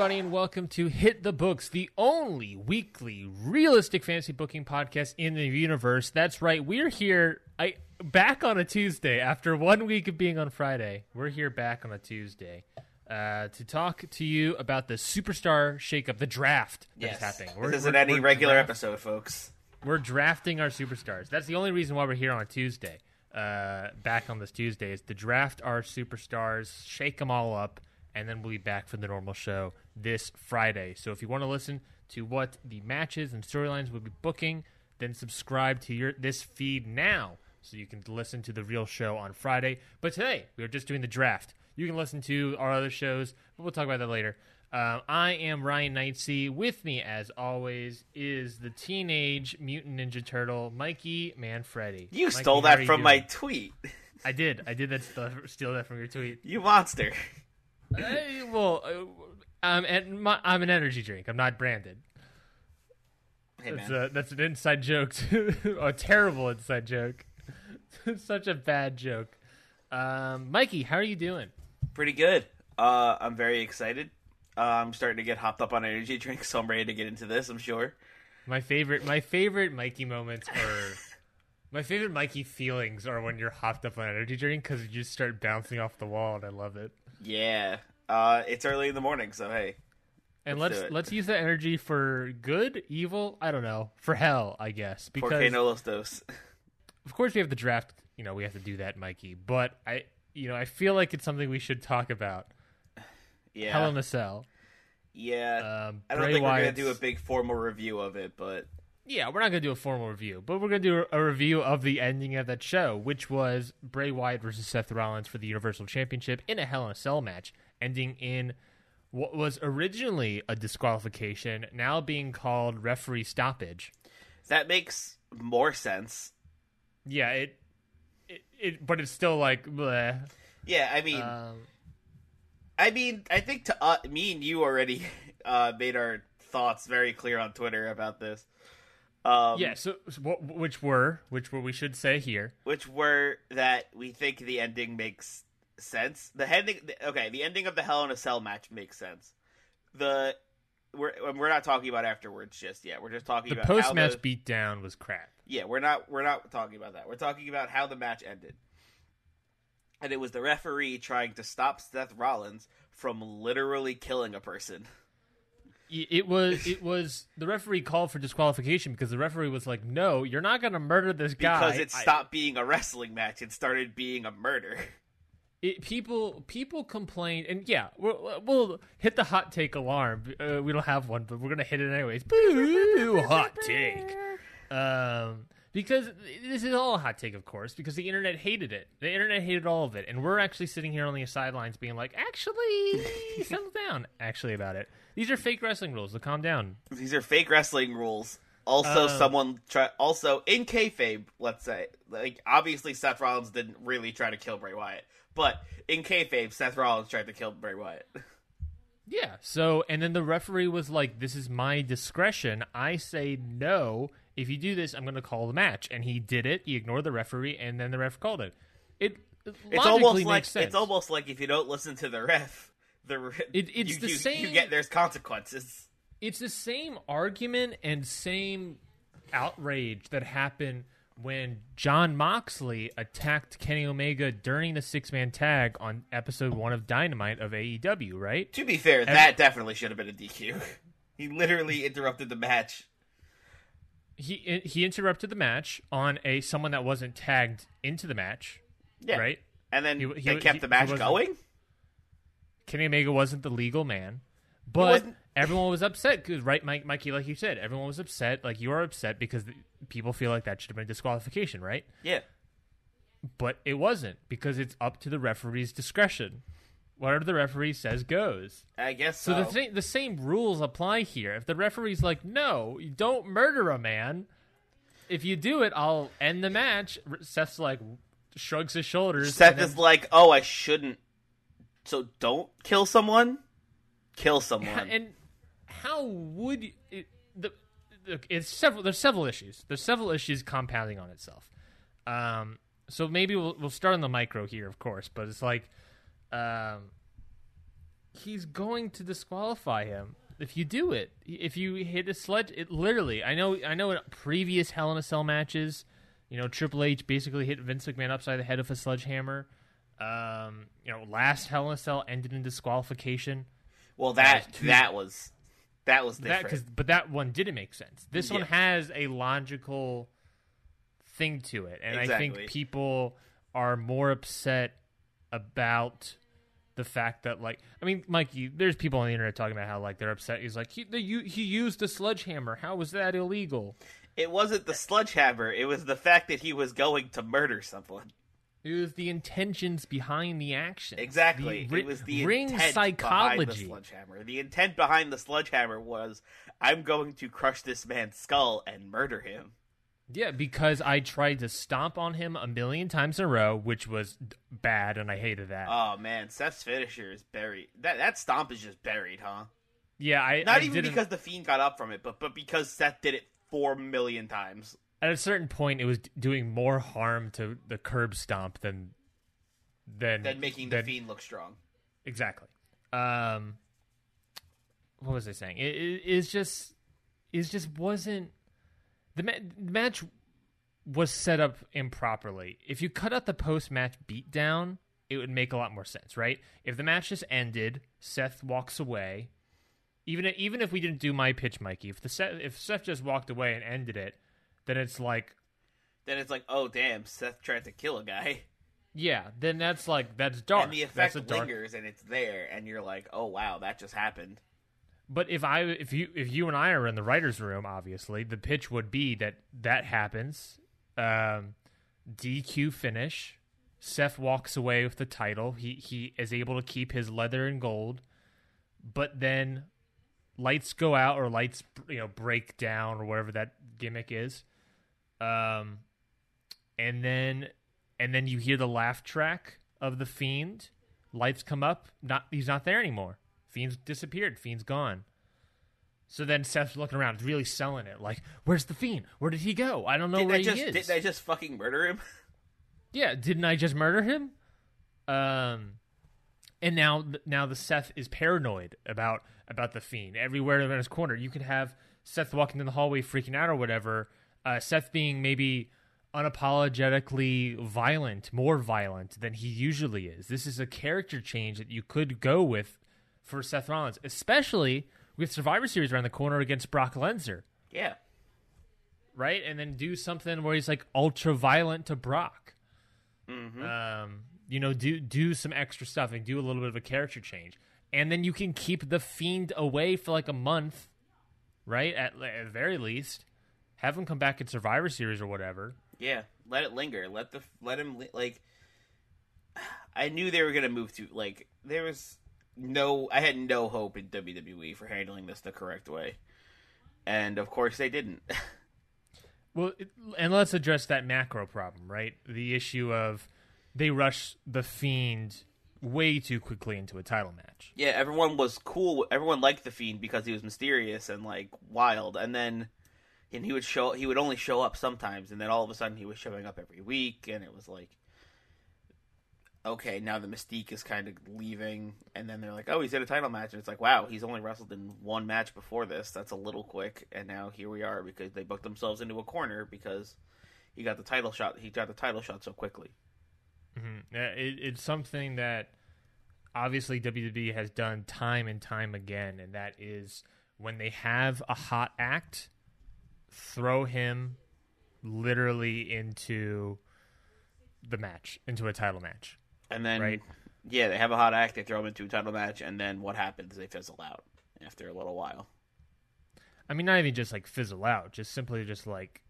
Everybody, and welcome to Hit the Books, the only weekly realistic fantasy booking podcast in the universe. That's right, we're here. I back on a Tuesday after one week of being on Friday. We're here back on a Tuesday uh, to talk to you about the superstar shakeup, the draft that's happening. We're- This isn't we're- any we're regular draft- episode, folks. We're drafting our superstars. That's the only reason why we're here on a Tuesday. Uh, back on this Tuesday is to draft our superstars, shake them all up, and then we'll be back for the normal show this Friday. So if you want to listen to what the matches and storylines we'll be booking, then subscribe to your this feed now so you can listen to the real show on Friday. But today we are just doing the draft. You can listen to our other shows, but we'll talk about that later. Um, I am Ryan Knightsey. With me, as always, is the teenage mutant ninja turtle, Mikey Manfredi. You Mikey, stole that you from my tweet. I did. I did that. st- Steal that from your tweet. You monster. I, well, uh, I'm, my, I'm an energy drink. I'm not branded. Hey That's, a, that's an inside joke. too. a terrible inside joke. Such a bad joke. Um, Mikey, how are you doing? Pretty good. Uh, I'm very excited. Uh, I'm starting to get hopped up on energy drinks, so I'm ready to get into this. I'm sure. My favorite, my favorite Mikey moments are, my favorite Mikey feelings are when you're hopped up on energy drink because you just start bouncing off the wall, and I love it. Yeah. Uh, it's early in the morning, so hey. And Let's let's let's use that energy for good, evil. I don't know, for hell, I guess. Because Porque no los dos. of course we have the draft. You know, we have to do that, Mikey. But I, you know, I feel like it's something we should talk about. Yeah. Hell in a Cell. yeah. Um, I don't Bray think we're gonna do a big formal review of it, but Yeah, we're not going to do a formal review, but we're going to do a review of the ending of that show, which was Bray Wyatt versus Seth Rollins for the Universal Championship in a Hell in a Cell match, ending in what was originally a disqualification, now being called referee stoppage. that makes more sense. Yeah, it, it, it but it's still like, bleh. Yeah, I mean, Um, I mean, I think to uh, me and you already uh, made our thoughts very clear on Twitter about this. Um, yeah. So, so what, which were, which were we should say here. which were that we think the ending makes sense. The ending, okay, the ending of the Hell in a Cell match makes sense. The we're we're not talking about afterwards just yet. We're just talking The about post match beatdown was crap. Yeah, we're not we're not talking about that. We're talking about how the match ended. And it was the referee trying to stop Seth Rollins from literally killing a person. It was it was the referee called for disqualification because the referee was like, "No, you're not going to murder this guy." Because it I- stopped being a wrestling match and started being a murder. it, people people complain, and yeah, we'll, we'll hit the hot take alarm. Uh, we don't have one, but we're gonna hit it anyways. Boo! Hot take. Um, because this is all a hot take, of course, because the internet hated it. The internet hated all of it, and we're actually sitting here on the sidelines, being like, "Actually, settle down." Actually, about it. These are fake wrestling rules. So calm down. These are fake wrestling rules. Also, Uh. someone try. Also, in kayfabe, let's say, like obviously Seth Rollins didn't really try to kill Bray Wyatt, but in kayfabe, Seth Rollins tried to kill Bray Wyatt. Yeah. So, and then the referee was like, "This is my discretion. I say no. If you do this, I'm going to call the match." And he did it. He ignored the referee, and then the ref called it. It It's almost makes like sense. it's almost like if you don't listen to the ref, the re- It- it's you, the you, same- You get there's consequences. it's the same argument and same outrage that happened when Jon Moxley attacked Kenny Omega during the six man tag on episode one of Dynamite of AEW, right? To be fair, that definitely should have been a DQ. he literally interrupted the match. He he interrupted the match on a someone that wasn't tagged into the match, Yeah. right? And then He- he- they kept he- the match going. Kenny Omega wasn't the legal man, But everyone was upset because, right, Mike, Mikey, like you said, everyone was upset. Like you are upset because people feel like that should have been disqualification, right? Yeah. But it wasn't because it's up to the referee's discretion. Whatever the referee says goes. I guess So so. the thing, the same rules apply here. If the referee's like, "No, you don't murder a man," if you do it, I'll end the match. Seth's like shrugs his shoulders. Seth then- is like, "Oh, I shouldn't." So don't kill someone. Kill someone. and how would you, it, the, the it's several there's several issues there's several issues compounding on itself um so maybe we'll we'll start on the micro here of course but it's like um he's going to disqualify him. If you do it if you hit a sledge it literally i know i know in previous hell in a cell matches you know triple h basically hit vince mcmahon upside the head with a sledgehammer. Um you know last hell in a cell ended in disqualification. Well, that that was that was that different. cause, but that one didn't make sense. This one has a logical thing to it, and I think people are more upset about the fact that, like, I mean, Mikey, there's people on the internet talking about how like they're upset. He's like, he the, you, he used a sledgehammer. How was that illegal? it wasn't the sledgehammer. It was the fact that he was going to murder someone. It was the intentions behind the action. Exactly. The it was the ring intent behind the psychology. sledgehammer. The intent behind the sledgehammer was, "I'm going to crush this man's skull and murder him." Yeah, because I tried to stomp on him a million times in a row, which was bad, and I hated that. Oh man, Seth's finisher is buried. That that stomp is just buried, huh? yeah, I Not I even didn't- because the fiend got up from it, but but because Seth did it four million times. at a certain point it was doing more harm to the curb stomp than than Than making the fiend look strong. exactly um what was i saying it, it it's just it just wasn't the, ma- the match was set up improperly if you cut out the post-match beatdown it would make a lot more sense right if the match just ended seth walks away even if, even if we didn't do my pitch mikey if the Seth, if seth just walked away and ended it then it's like Then it's like, oh damn, Seth tried to kill a guy, Yeah, then that's like that's dark. and the that's effect a dark. lingers, and it's there, and you're like, oh wow, that just happened. But if I if you if you and I are in the writers' room, obviously the pitch would be that that happens. Um, DQ finish. Seth walks away with the title. He he is able to keep his leather and gold, but then lights go out or lights you know break down or whatever that gimmick is. Um, and then and then you hear the laugh track of the fiend. Lights come up. Not he's not there anymore. Fiend's disappeared. Fiend's gone. So then Seth's looking around, really selling it. Like, where's the fiend? Where did he go? I don't know Did where I just he is. Didn't I just fucking murder him? Yeah, didn't I just murder him? Um, and now now the Seth is paranoid about about the fiend everywhere in his corner. You could have Seth walking in the hallway freaking out or whatever. Uh, Seth being maybe unapologetically violent, more violent than he usually is. This is a character change that you could go with for Seth Rollins, especially with Survivor Series around the corner against Brock Lesnar, yeah. right? And then do something where he's like ultra violent to Brock. Mm-hmm. Um, you know, do do some extra stuff and do a little bit of a character change, and then you can keep the fiend away for like a month, right? At, at the very least, have him come back in Survivor Series or whatever. Yeah, let it linger. Let the let him li- like. I knew they were gonna move to like there was no. I had no hope in WWE for handling this the correct way, and of course they didn't. Well, it, and let's address that macro problem, right? The issue of they rush the fiend way too quickly into a title match. yeah, everyone was cool. Everyone liked the fiend because he was mysterious and like wild, and then and he would show. He would only show up sometimes, and then all of a sudden he was showing up every week, and it was like. Okay, now the mystique is kind of leaving, and then they're like, "Oh, he's in a title match," and it's like, "Wow, he's only wrestled in one match before this. That's a little quick." And now here we are because they booked themselves into a corner because he got the title shot. He got the title shot so quickly. Uh, It, it's something that obviously WWE has done time and time again, and that is when they have a hot act, throw him literally into the match, into a title match. And then, Right. yeah, they have a hot act. They throw them into a title match, and then what happens? They fizzle out, after a little while. I mean, not even just like fizzle out, just simply just like,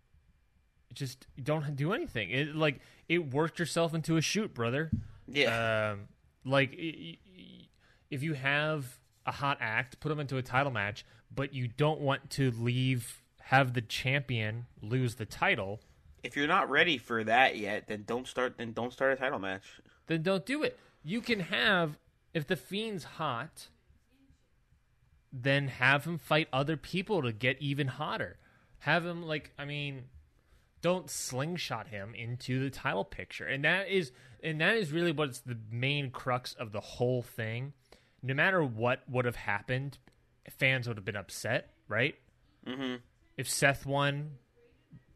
just don't do anything. It like it worked yourself into a shoot, brother. Yeah. Um, like if you have a hot act, put them into a title match, but you don't want to leave have the champion lose the title, if you're not ready for that yet, then don't start. Then don't start a title match. Then don't do it. You can have if the fiend's hot, then have him fight other people to get even hotter. Have him like I mean, don't slingshot him into the title picture. And that is and that is really what's the main crux of the whole thing. No matter what would have happened, fans would have been upset, right? Mm-hmm. If Seth won,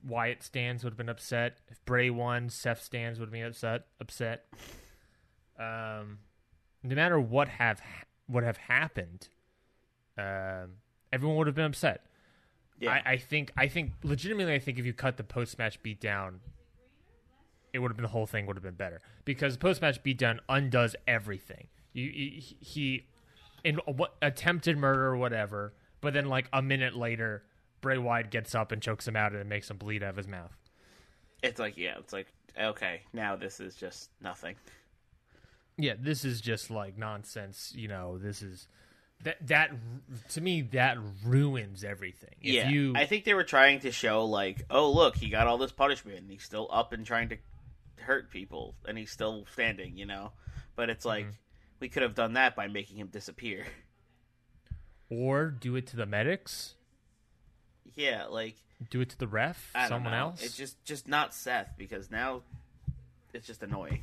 Wyatt stands would have been upset. If Bray won, Seth stands would have been upset. Upset. Um, no matter what have would have happened, um, everyone would have been upset. Yeah. I, I think. I think legitimately. I think if you cut the post match beatdown, it would have been the whole thing would have been better because post match beatdown undoes everything. You he, he in what attempted murder or whatever, but then like a minute later, Bray Wyatt gets up and chokes him out and makes him bleed out of his mouth. It's like yeah, it's like okay, now this is just nothing. Yeah, this is just like nonsense. You know, this is that that to me that ruins everything. If yeah, you I think they were trying to show like, oh look, he got all this punishment, and he's still up and trying to hurt people, and he's still standing, you know. But it's like Mm-hmm. we could have done that by making him disappear. or do it to the medics, yeah, like do it to the ref, someone know. else. It's just just not Seth because now it's just annoying.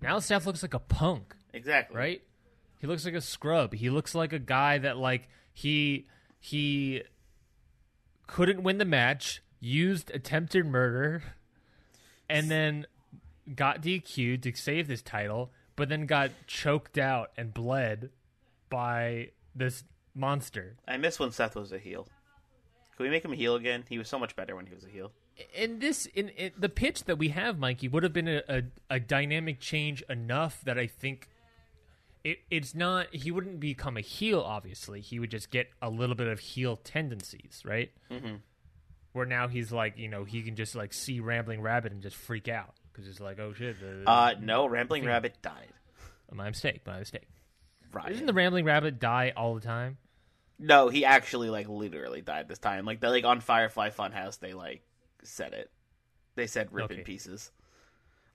Now Seth looks like a punk. Exactly. right? He looks like a scrub. He looks like a guy that like he he couldn't win the match, used attempted murder, and then got DQ'd to save this title, but then got choked out and bled by this monster. I miss when Seth was a heel. Can we make him a heel again? He was so much better when he was a heel. In this in, in the pitch that we have mikey would have been a, a, a dynamic change enough that i think it, it's not he wouldn't become a heel obviously he would just get a little bit of heel tendencies right mm-hmm. where now he's like you know he can just like see rambling rabbit and just freak out because it's like oh shit the, Uh, no, Rambling Rabbit died. my mistake my mistake Right. isn't the rambling rabbit die all the time No, he actually like literally died this time. Like they like on Firefly Funhouse, they like said it. They said rip in pieces.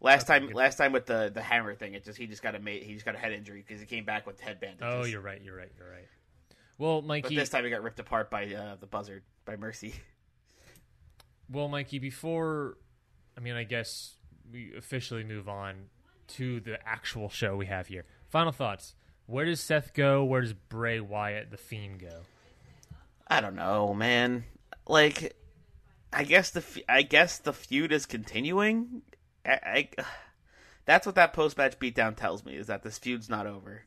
Last Okay, time, good. last time with the the hammer thing, it just he just got a ma- he just got a head injury because he came back with head bandages. oh you're right you're right you're right well But mikey this time he got ripped apart by uh, the buzzard by Mercy. Well, Mikey, before I mean, I guess we officially move on to the actual show we have here. Final thoughts. Where does Seth go? Where does Bray Wyatt, the Fiend, go? I don't know, man. Like, I guess the I guess the feud is continuing. I, I that's what that post match beatdown tells me is that this feud's not over.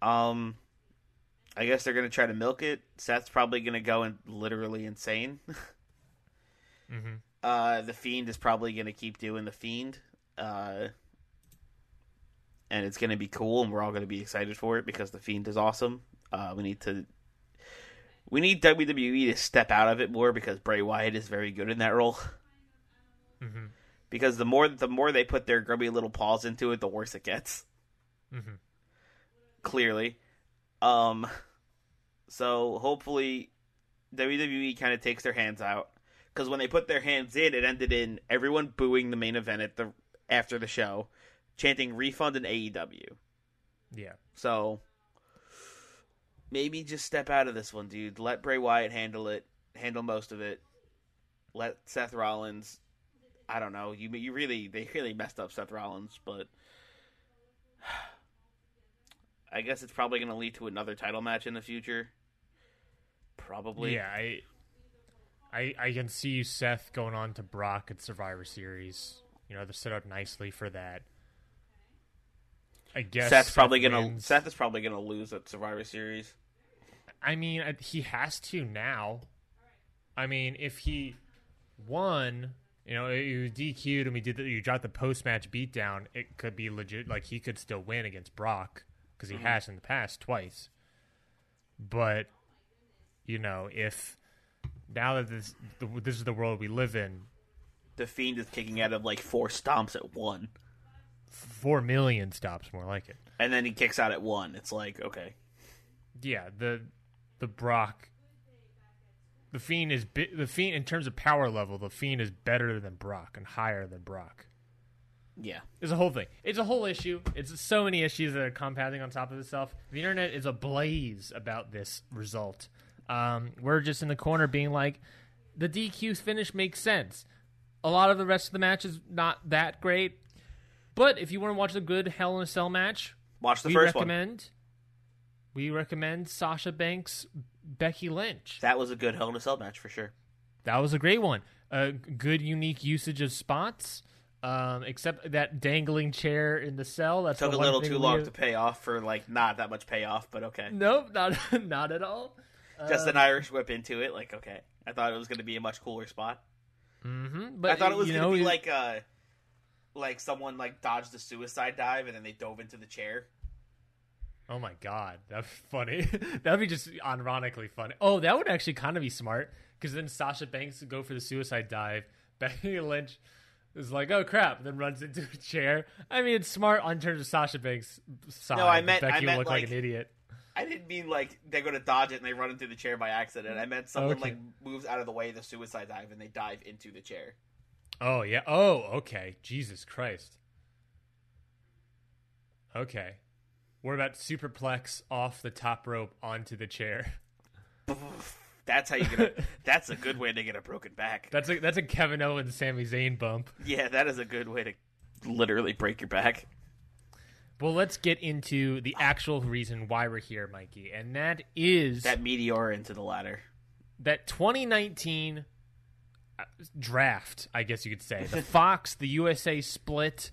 Um, I guess they're gonna try to milk it. Seth's probably gonna go and literally insane. Mhm. Uh, the fiend is probably gonna keep doing the fiend. Uh, and it's gonna be cool, and we're all gonna be excited for it because the fiend is awesome. Uh, we need to we need WWE to step out of it more because Bray Wyatt is very good in that role. Mhm. Because the more the more they put their grubby little paws into it, the worse it gets. Mhm. Clearly, um, so hopefully WWE kind of takes their hands out because when they put their hands in, it ended in everyone booing the main event at the after the show, chanting "refund" and AEW. Yeah. So maybe just step out of this one, dude. Let Bray Wyatt handle it, handle most of it. Let Seth Rollins. I don't know. You you really they really messed up Seth Rollins, but I guess it's probably going to lead to another title match in the future. Probably. Yeah, I, I, I can see Seth going on to Brock at Survivor Series. You know, they're set up nicely for that. I guess Seth's Seth probably gonna wins. Seth is probably gonna lose at Survivor Series. I mean, he has to now. I mean, if he won, you know, you DQ'd and we did the, you got the post match beatdown, it could be legit. Like he could still win against Brock because he mm-hmm. has in the past twice. but you know, if now that this the, this is the world we live in, The Fiend is kicking out of like four stomps at one, four million stops more like it. and then he kicks out at one. It's like okay, Yeah, the the Brock, the Fiend is bi- the Fiend in terms of power level. The Fiend is better than Brock and higher than Brock. yeah, It's a whole thing. It's a whole issue. It's so many issues that are compounding on top of itself. The internet is ablaze about this result. Um, we're just in the corner being like, the DQ finish makes sense. A lot of the rest of the match is not that great. But if you want to watch a good Hell in a Cell match, watch the we first one. We recommend Sasha Banks Becky Lynch. That was a good Hell in a Cell match for sure. That was a great one. A good, unique usage of spots. Um, except that dangling chair in the cell. That's Took a little too long have- to pay off for like not that much payoff, but okay. Nope, not not at all. Just an Irish whip into it, like okay. I thought it was going to be a much cooler spot. hmm But I thought it was going to be it- like uh like someone like dodged a suicide dive and then they dove into the chair. Oh my god, that's funny. That'd be just ironically funny. Oh, that would actually kind of be smart because then Sasha Banks would go for the suicide dive. Becky Lynch is like, "Oh crap!" then runs into a chair. I mean, it's smart on terms of Sasha Banks' side. No, I meant- Becky I meant, look like, like- an idiot. I didn't mean like they're going to dodge it and they run into the chair by accident. I meant someone Okay. like moves out of the way of the suicide dive and they dive into the chair. Oh yeah. Oh, okay. Jesus Christ. Okay. What about superplex off the top rope onto the chair? That's how you get a. that's a good way to get a broken back. That's a that's a Kevin Owens Sami Zayn bump. Yeah, that is a good way to literally break your back. Well, let's get into the actual reason why we're here, Mikey, and that is That meteor into the ladder. that 2019 uh, draft, I guess you could say. The Fox, the USA split,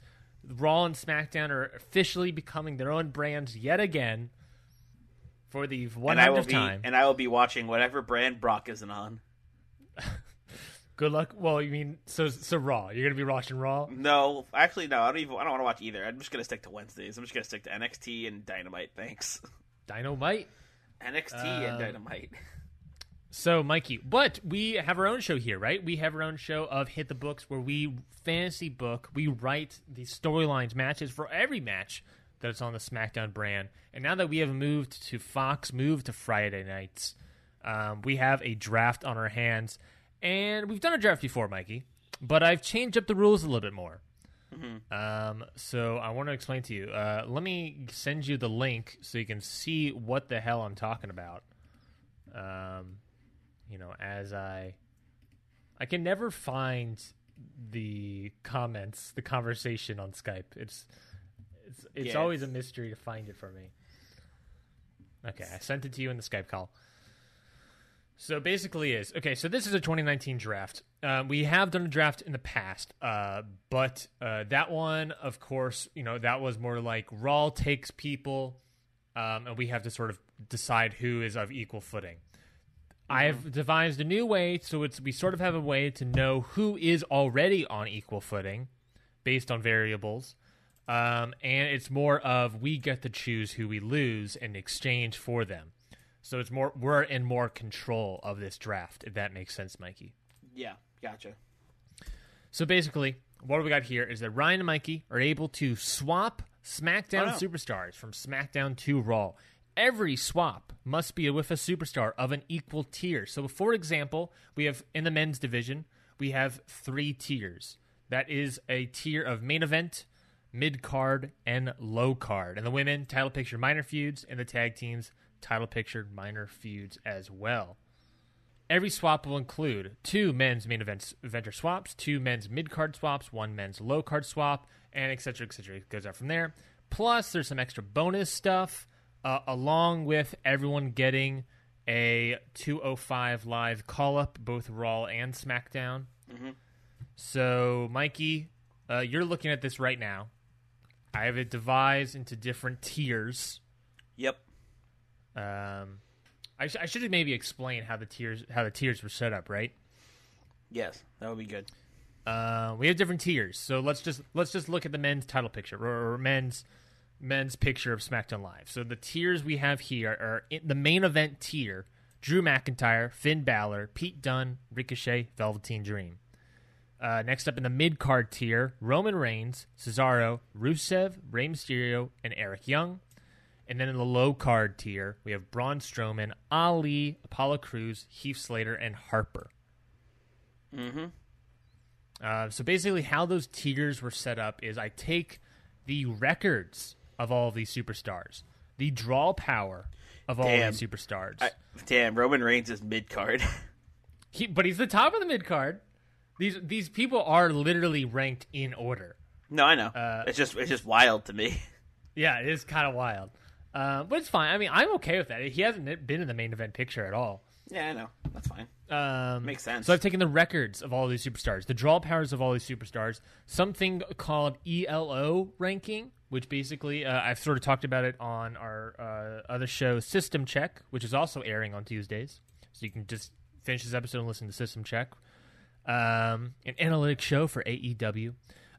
Raw and SmackDown are officially becoming their own brands yet again for the And I 100th be time. and I will be watching whatever brand Brock isn't on. Good luck. Well, you mean so so Raw? You're gonna be watching Raw? No, actually, no. I don't even. I don't want to watch either. I'm just gonna stick to Wednesdays. I'm just gonna stick to NXT and Dynamite. Thanks. Dynamite. NXT and Um, Dynamite. So, Mikey, but we have our own show here, right? We have our own show of Hit the Books where we fantasy book, we write the storylines, matches for every match that's on the SmackDown brand. And now that we have moved to Fox, moved to Friday nights, um, we have a draft on our hands. And we've done a draft before, Mikey, but I've changed up the rules a little bit more. Um, so I want to explain to you. Uh, let me send you the link so you can see what the hell I'm talking about. Um, you know, as I, I can never find the comments, the conversation on Skype. It's, it's, it's always a mystery to find it for me. Okay, I sent it to you in the Skype call. So basically, is okay. So this is a 2019 draft. Um, we have done a draft in the past, uh, but uh, that one, of course, you know that was more like Raw takes people, um, and we have to sort of decide who is of equal footing. I have devised a new way, so it's we sort of have a way to know who is already on equal footing, based on variables, um, and it's more of we get to choose who we lose in exchange for them. So it's more we're in more control of this draft, if that makes sense, Mikey. Yeah, gotcha. So basically, what we got here is that Ryan and Mikey are able to swap SmackDown Oh, no. superstars from SmackDown to Raw. Every swap must be with a superstar of an equal tier. So, for example, we have in the men's division, we have three tiers. That is a tier of main event, mid card, and low card. And the women, title picture minor feuds, and the tag teams, title picture minor feuds as well. Every swap will include two men's main events, eventer swaps, two men's mid card swaps, one men's low card swap, and et cetera, et cetera. It goes out from there. Plus, there's some extra bonus stuff, uh, along with everyone getting a 205 live call up, both Raw and SmackDown. So, Mikey, uh, you're looking at this right now. I have it devised into different tiers. Yep. Um, I, sh- I should maybe explain how the tiers how the tiers were set up, right? Yes, that would be good. Uh, we have different tiers, so let's just let's just look at the men's title picture or, or men's men's picture of SmackDown Live. So the tiers we have here are in the main event tier: Drew McIntyre, Finn Balor, Pete Dunne, Ricochet, Velveteen Dream. Uh, next up in the mid card tier: Roman Reigns, Cesaro, Rusev, Rey Mysterio, and Eric Young. And then in the low card tier, we have Braun Strowman, Ali, Apollo Crews, Heath Slater, and Harper. Mm-hmm. Uh, so basically, how those tiers were set up is I take the records of all of these superstars, the draw power of all Damn. of these superstars. I, damn, Roman Reigns is mid card. He, but he's the top of the mid card. These these people are literally ranked in order. no, I know. Uh, it's just it's just wild to me. Yeah, it is kind of wild, uh, but it's fine. I mean, I'm okay with that. He hasn't been in the main event picture at all. Yeah, I know. That's fine. Um, Makes sense. So I've taken the records of all these superstars, the draw powers of all these superstars, something called ELO ranking, which basically uh, I've sort of talked about it on our uh, other show, System Check, which is also airing on Tuesdays. So you can just finish this episode and listen to System Check, um, an analytics show for AEW.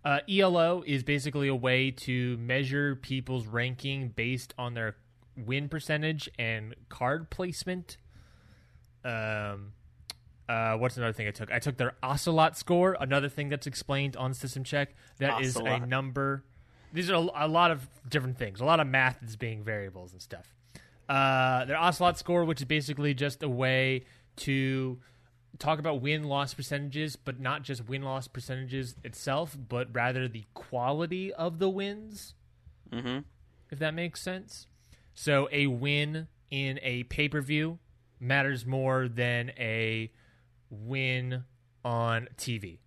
Uh, ELO is basically a way to measure people's ranking based on their win percentage and card placement. Um, uh, what's another thing I took? I took their Ocelot score, another thing that's explained on System Check. That is a number. These are a, a lot of different things, a lot of math that's being variables and stuff. Uh, their Ocelot score, which is basically just a way to talk about win loss percentages, but not just win loss percentages itself, but rather the quality of the wins. Mm-hmm. If that makes sense. So a win in a pay per view matters more than a win on TV.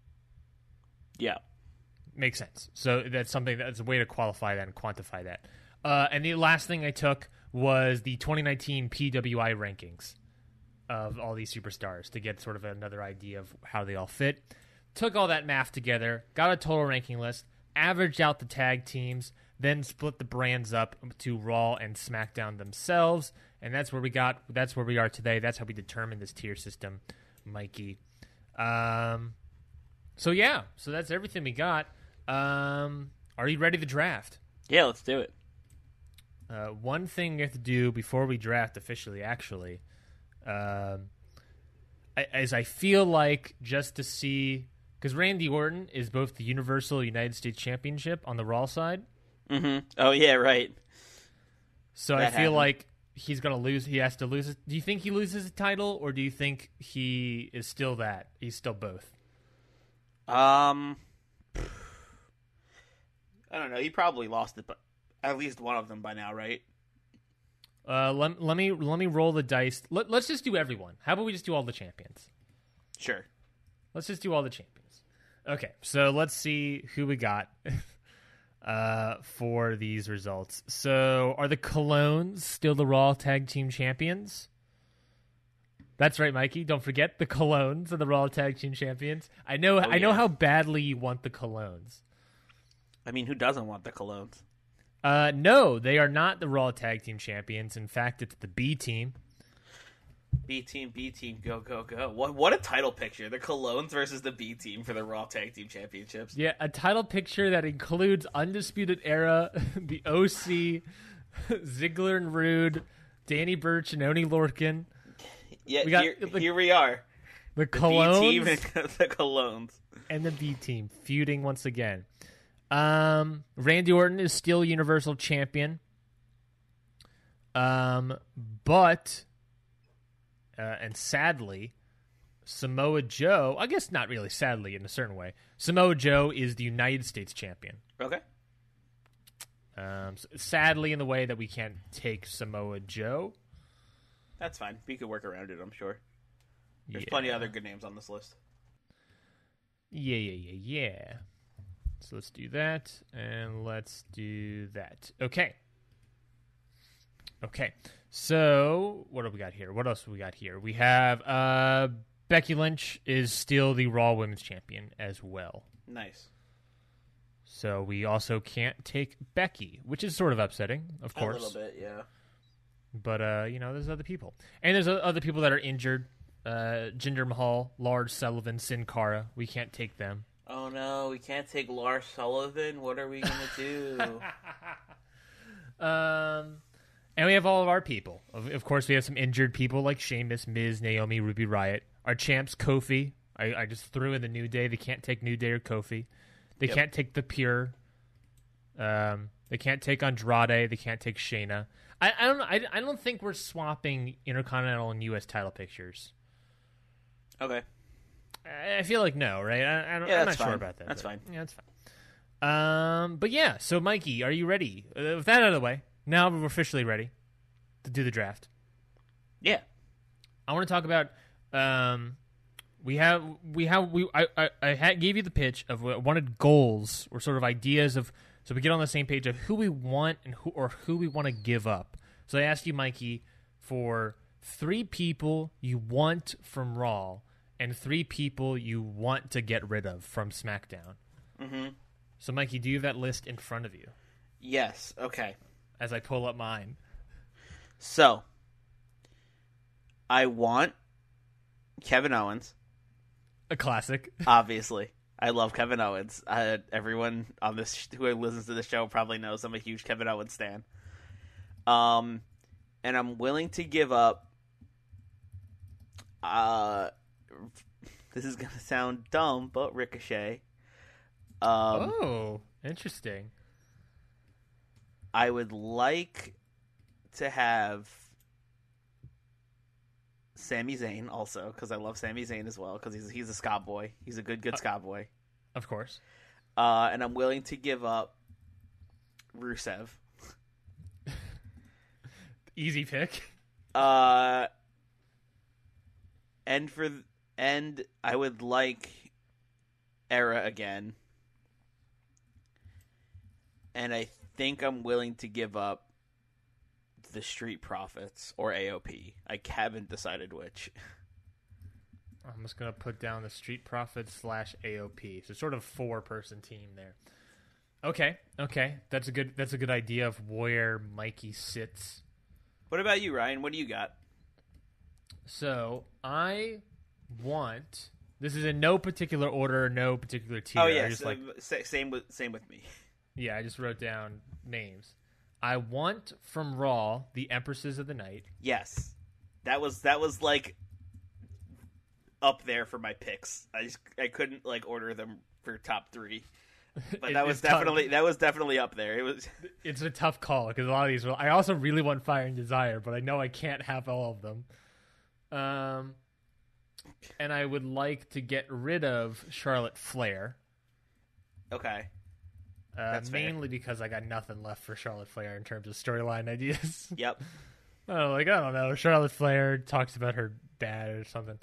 Yeah. Makes sense. So that's something that's a way to qualify that and quantify that. Uh, and the last thing I took was the 2019 PWI rankings of all these superstars to get sort of another idea of how they all fit. Took all that math together, got a total ranking list, averaged out the tag teams, then split the brands up to Raw and SmackDown themselves, and that's where we got. That's where we are today. That's how we determined this tier system, Mikey. Um, so yeah, so that's everything we got. Um, are you ready to draft? Yeah, let's do it. Uh, one thing we have to do before we draft officially, actually, um, I, is I feel like just to see because Randy Orton is both the Universal United States Championship on the Raw side, Mm-hmm. Oh yeah, right. so I feel happened. like he's gonna lose. He has to lose. it. Do you think he loses the title, or do you think he is still that? He's still both. Um, I don't know. He probably lost it, but at least one of them by now, right? Uh, let, let me let me roll the dice. Let, let's just do everyone. How about we just do all the champions? Sure. Let's just do all the champions. Okay, so let's see who we got uh, for these results. So, are the Colognes still the Raw Tag Team Champions? That's right, Mikey. Don't forget the Colognes are the Raw Tag Team Champions. I know. I know yeah. how badly you want the Colognes. I mean, who doesn't want the colognes? Uh, no, they are not the Raw Tag Team Champions. In fact, it's the B Team. B team, B team, go go go! What what a title picture! The colognes versus the B team for the Raw Tag Team Championships. Yeah, a title picture that includes Undisputed Era, the OC, Ziggler and Roode, Danny Burch and Oni Lorcan, Yeah, We got- here, the- here we are. the The B team Colognes, and the colognes. and the B team feuding once again. Um, Randy Orton is still Universal Champion. Um, but uh, and sadly, Samoa Joe. I guess not really sadly in a certain way. Samoa Joe is the United States Champion. Okay. Um, sadly, in the way that we can't take Samoa Joe. That's fine. We could work around it, I'm sure. There's yeah. plenty of other good names on this list. Yeah, yeah, yeah, yeah. So let's do that, and let's do that. Okay. Okay. So what do we got here? What else do we got here? We have uh, Becky Lynch is still the Raw Women's Champion as well. Nice. So we also can't take Becky, which is sort of upsetting, of course. A little bit, yeah. But uh, you know, there's other people, and there's other people that are injured. Uh, Jinder Mahal, Lars Sullivan, Sin Cara. We can't take them. Oh no, we can't take Lars Sullivan. What are we gonna do? Um, and we have all of our people. Of, of course, we have some injured people like Sheamus, Miz, Naomi, Ruby Riot. Our champs, Kofi. I, I just threw in the New Day. They can't take New Day or Kofi. They Yep. can't take the Pure. Um, they can't take Andrade. They can't take Shayna. I, I don't. I, I don't think we're swapping Intercontinental and U.S. title pictures. Okay. I feel like no, right? I, I don't, Yeah, not sure about that. That's fine. Yeah, that's fine. Um, but yeah. So, Mikey, are you ready? Uh, with that out of the way, now we're officially ready to do the draft. Yeah. I want to talk about. Um, we have we have we I I, I had, gave you the pitch of what I wanted goals or sort of ideas of so we get on the same page of who we want and who or who we want to give up. So I asked you, Mikey, for three people you want from Raw and three people you want to get rid of from SmackDown. Mm-hmm. So, Mikey, do you have that list in front of you Yes. Okay. as I pull up mine? So, I want Kevin Owens. A classic. Obviously, I love Kevin Owens. Uh, everyone on this sh- who listens to the show probably knows I'm a huge Kevin Owens stan. Um, and I'm willing to give up. Uh, this is gonna sound dumb, but Ricochet. Um, oh, interesting. I would like to have Sami Zayn also because I love Sami Zayn as well because he's he's a ska boy. He's a good good ska boy. Of course. Uh, and I'm willing to give up Rusev. Easy pick. Uh, and for and I would like Era again. And I think I'm willing to give up the Street Profits or AOP. I haven't decided which. I'm just gonna put down the Street Profits slash AOP. So sort of four person team there. Okay, okay, that's a good that's a good idea of where Mikey sits. What about you, Ryan? What do you got? So I want this is in no particular order, no particular tier. oh yes, just like same with same with me. yeah, I just wrote down names. I want from Raw the Empresses of the Night. Yes, that was that was like up there for my picks. I just I couldn't like order them for top three, but It- that was it's tough. definitely that was definitely up there. It was It's a tough call because a lot of these. Will, I also really want Fire and Desire, but I know I can't have all of them. Um, and I would like to get rid of Charlotte Flair, okay. uh, That's fair. mainly because I got nothing left for Charlotte Flair in terms of storyline ideas. Yep. oh, like I don't know. Charlotte Flair talks about her dad or something.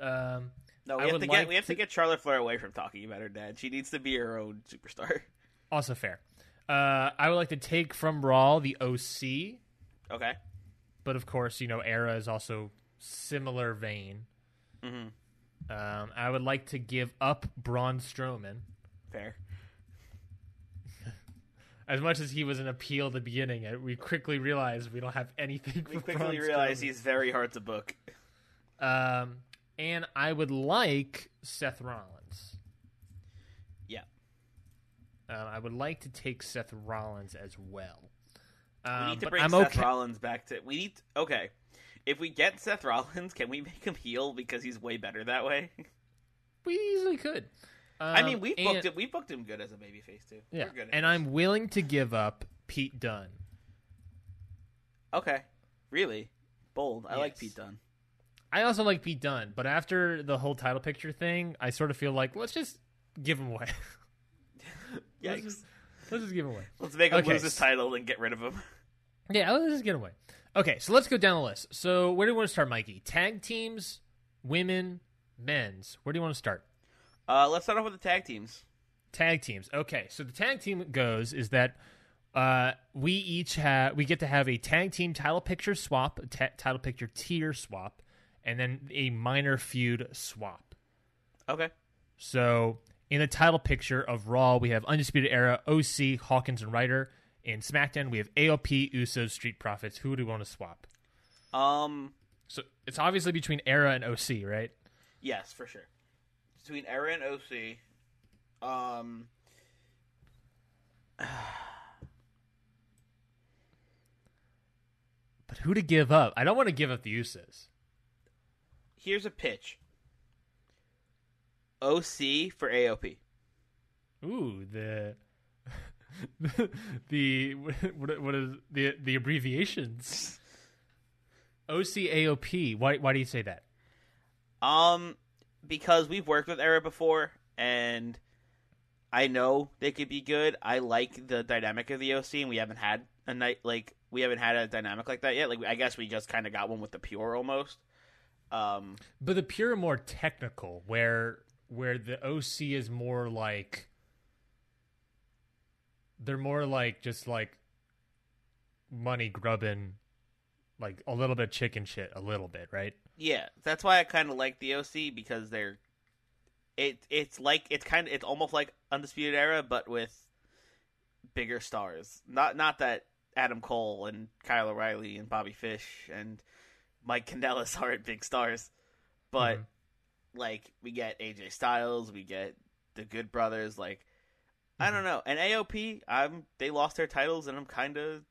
Um, No, I we have to like get we have to to- get Charlotte Flair away from talking about her dad. She needs to be her own superstar. also fair. Uh, I would like to take from Raw the OC, Okay. but of course, you know, Era is also similar vein. Mhm. Um, I would like to give up Braun Strowman. Fair. As much as he was an appeal at the beginning, uh, we quickly realized we don't have anything. We quickly Braun realize Strowman. he's very hard to book. Um, and I would like Seth Rollins. Yeah. Um, I would like to take Seth Rollins as well. We Um, need to bring I'm Seth okay. Rollins back to. We need. Okay. If we get Seth Rollins, can we make him heel because he's way better that way? We easily could. I Um, mean, we've booked it. We booked him good as a babyface too. Yeah, good and. I'm willing to give up Pete Dunne. okay. Really bold. I like Pete Dunne. I also like Pete Dunne, but after the whole title picture thing, I sort of feel like let's just give him away. let's, just, let's just give him away. Let's make him Okay, lose his title and get rid of him. Yeah, let's just get away. Okay, so let's go down the list. So where do you want to start, Mikey? Tag teams, women, men's. Where do you want to start? Uh, let's start off with the tag teams. Tag teams. Okay, so the tag team goes is that uh, we each have we get to have a tag team title picture swap, title picture tier swap, and then a minor feud swap. Okay. So in the title picture of Raw, we have Undisputed Era, OC, Hawkins, and Ryder. In SmackDown, we have AOP, Usos, Street Profits. Who do we want to swap? Um. So it's obviously between Era and OC, right? Yes, for sure. Between Era and OC, um, But who to give up? I don't want to give up the Usos. Here's a pitch. OC for AOP. Ooh, the the what, what is the the abbreviations? OCAOP. Why why do you say that? Um, because we've worked with Era before, and I know they could be good. I like the dynamic of the OC, and we haven't had a night like we haven't had a dynamic like that yet. Like I guess we just kind of got one with the Pure almost. Um, But the pure are more technical, where where the OC is more like they're more like just like money grubbing, like a little bit chicken shit, a little bit, right? yeah, that's why I kind of like the OC because they're it. It's like it's kind of it's almost like Undisputed Era, but with bigger stars. Not not that Adam Cole and Kyle O'Reilly and Bobby Fish and Mike Kanellis aren't big stars, but Mhm. like we get AJ Styles, we get the Good Brothers. Like I mm-hmm. don't know, and AOP, I'm they lost their titles, and I'm kind of,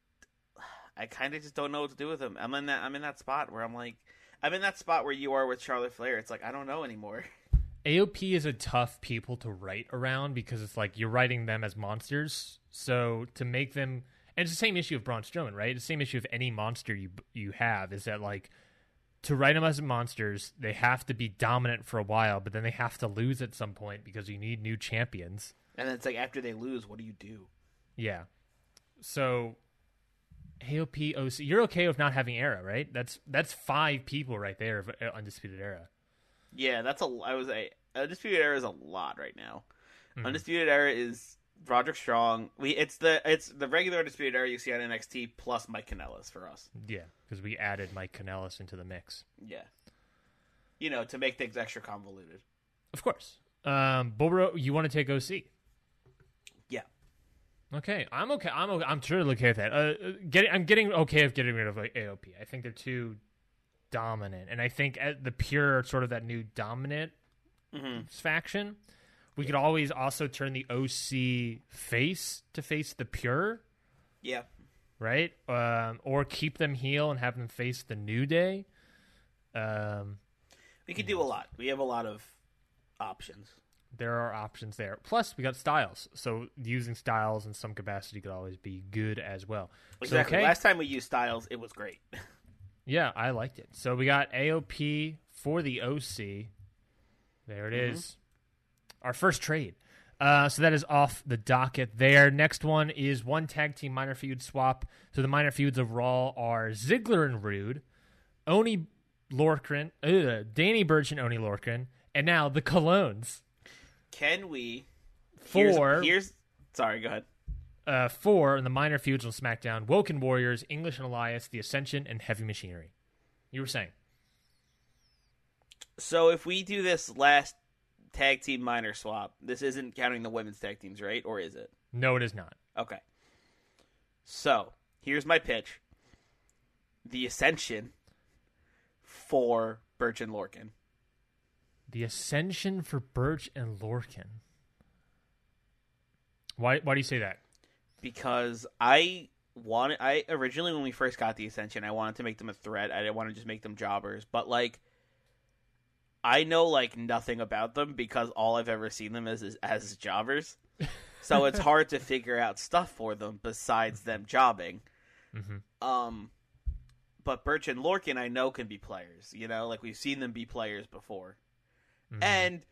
I kind of just don't know what to do with them. I'm in that I'm in that spot where I'm like, I'm in that spot where you are with Charlotte Flair. It's like I don't know anymore. AOP is a tough people to write around because it's like you're writing them as monsters. So to make them, and it's the same issue of Braun Strowman, right? The same issue of any monster you you have is that like to write them as monsters, they have to be dominant for a while, but then they have to lose at some point because you need new champions. And then it's like after they lose, what do you do? Yeah. So AOP OC, you're okay with not having era, right? That's that's five people right there of uh, undisputed era. Yeah, that's a. I was a Undisputed Era is a lot right now. Mhm. Undisputed Era is Roderick Strong. We it's the it's the regular Undisputed Era you see on NXT plus Mike Kanellis for us. Yeah, because we added Mike Kanellis into the mix. Yeah, you know to make things extra convoluted. Of course. Um, you want to take OC? Okay, I'm okay. I'm okay. I'm totally okay with that. Uh, uh, getting, I'm getting okay with getting rid of like, AOP. I think they're too dominant, and I think uh, the pure sort of that new dominant Mhm. faction. We could always also turn the OC face to face the pure, Yeah, right? Um, or keep them heel and have them face the New Day. Um, we could do a lot. We have a lot of options. There are options there. Plus, we got Styles, so using Styles in some capacity could always be good as well. So, Exactly. okay. Last time we used Styles, it was great. Yeah, I liked it. So we got AOP for the OC. There it is. Our first trade. Uh, so that is off the docket there. Next one is one tag team minor feud swap. So the minor feuds of Raw are Ziggler and Roode, Oney Lorcan, uh, Danny Burch and Oney Lorcan, and now the Colons. Can we? For here's, here's sorry. Go ahead. uh, four in the minor feuds on SmackDown: Woken Warriors, English and Elias, The Ascension, and Heavy Machinery. You were saying, So if we do this last tag team minor swap, this isn't counting the women's tag teams, right? Or is it? no, it is not. Okay. So here's my pitch: the Ascension for Burch and Lorcan. The Ascension for Burch and Lorcan. Why? Why do you say that? because I wanted I originally when we first got the Ascension, I wanted to make them a threat. I didn't want to just make them jobbers, but like I know like nothing about them because all I've ever seen them as is as jobbers. so it's hard to figure out stuff for them besides them jobbing. Mhm. Um but Burch and Lorcan I know can be players, you know, like we've seen them be players before. Mhm. And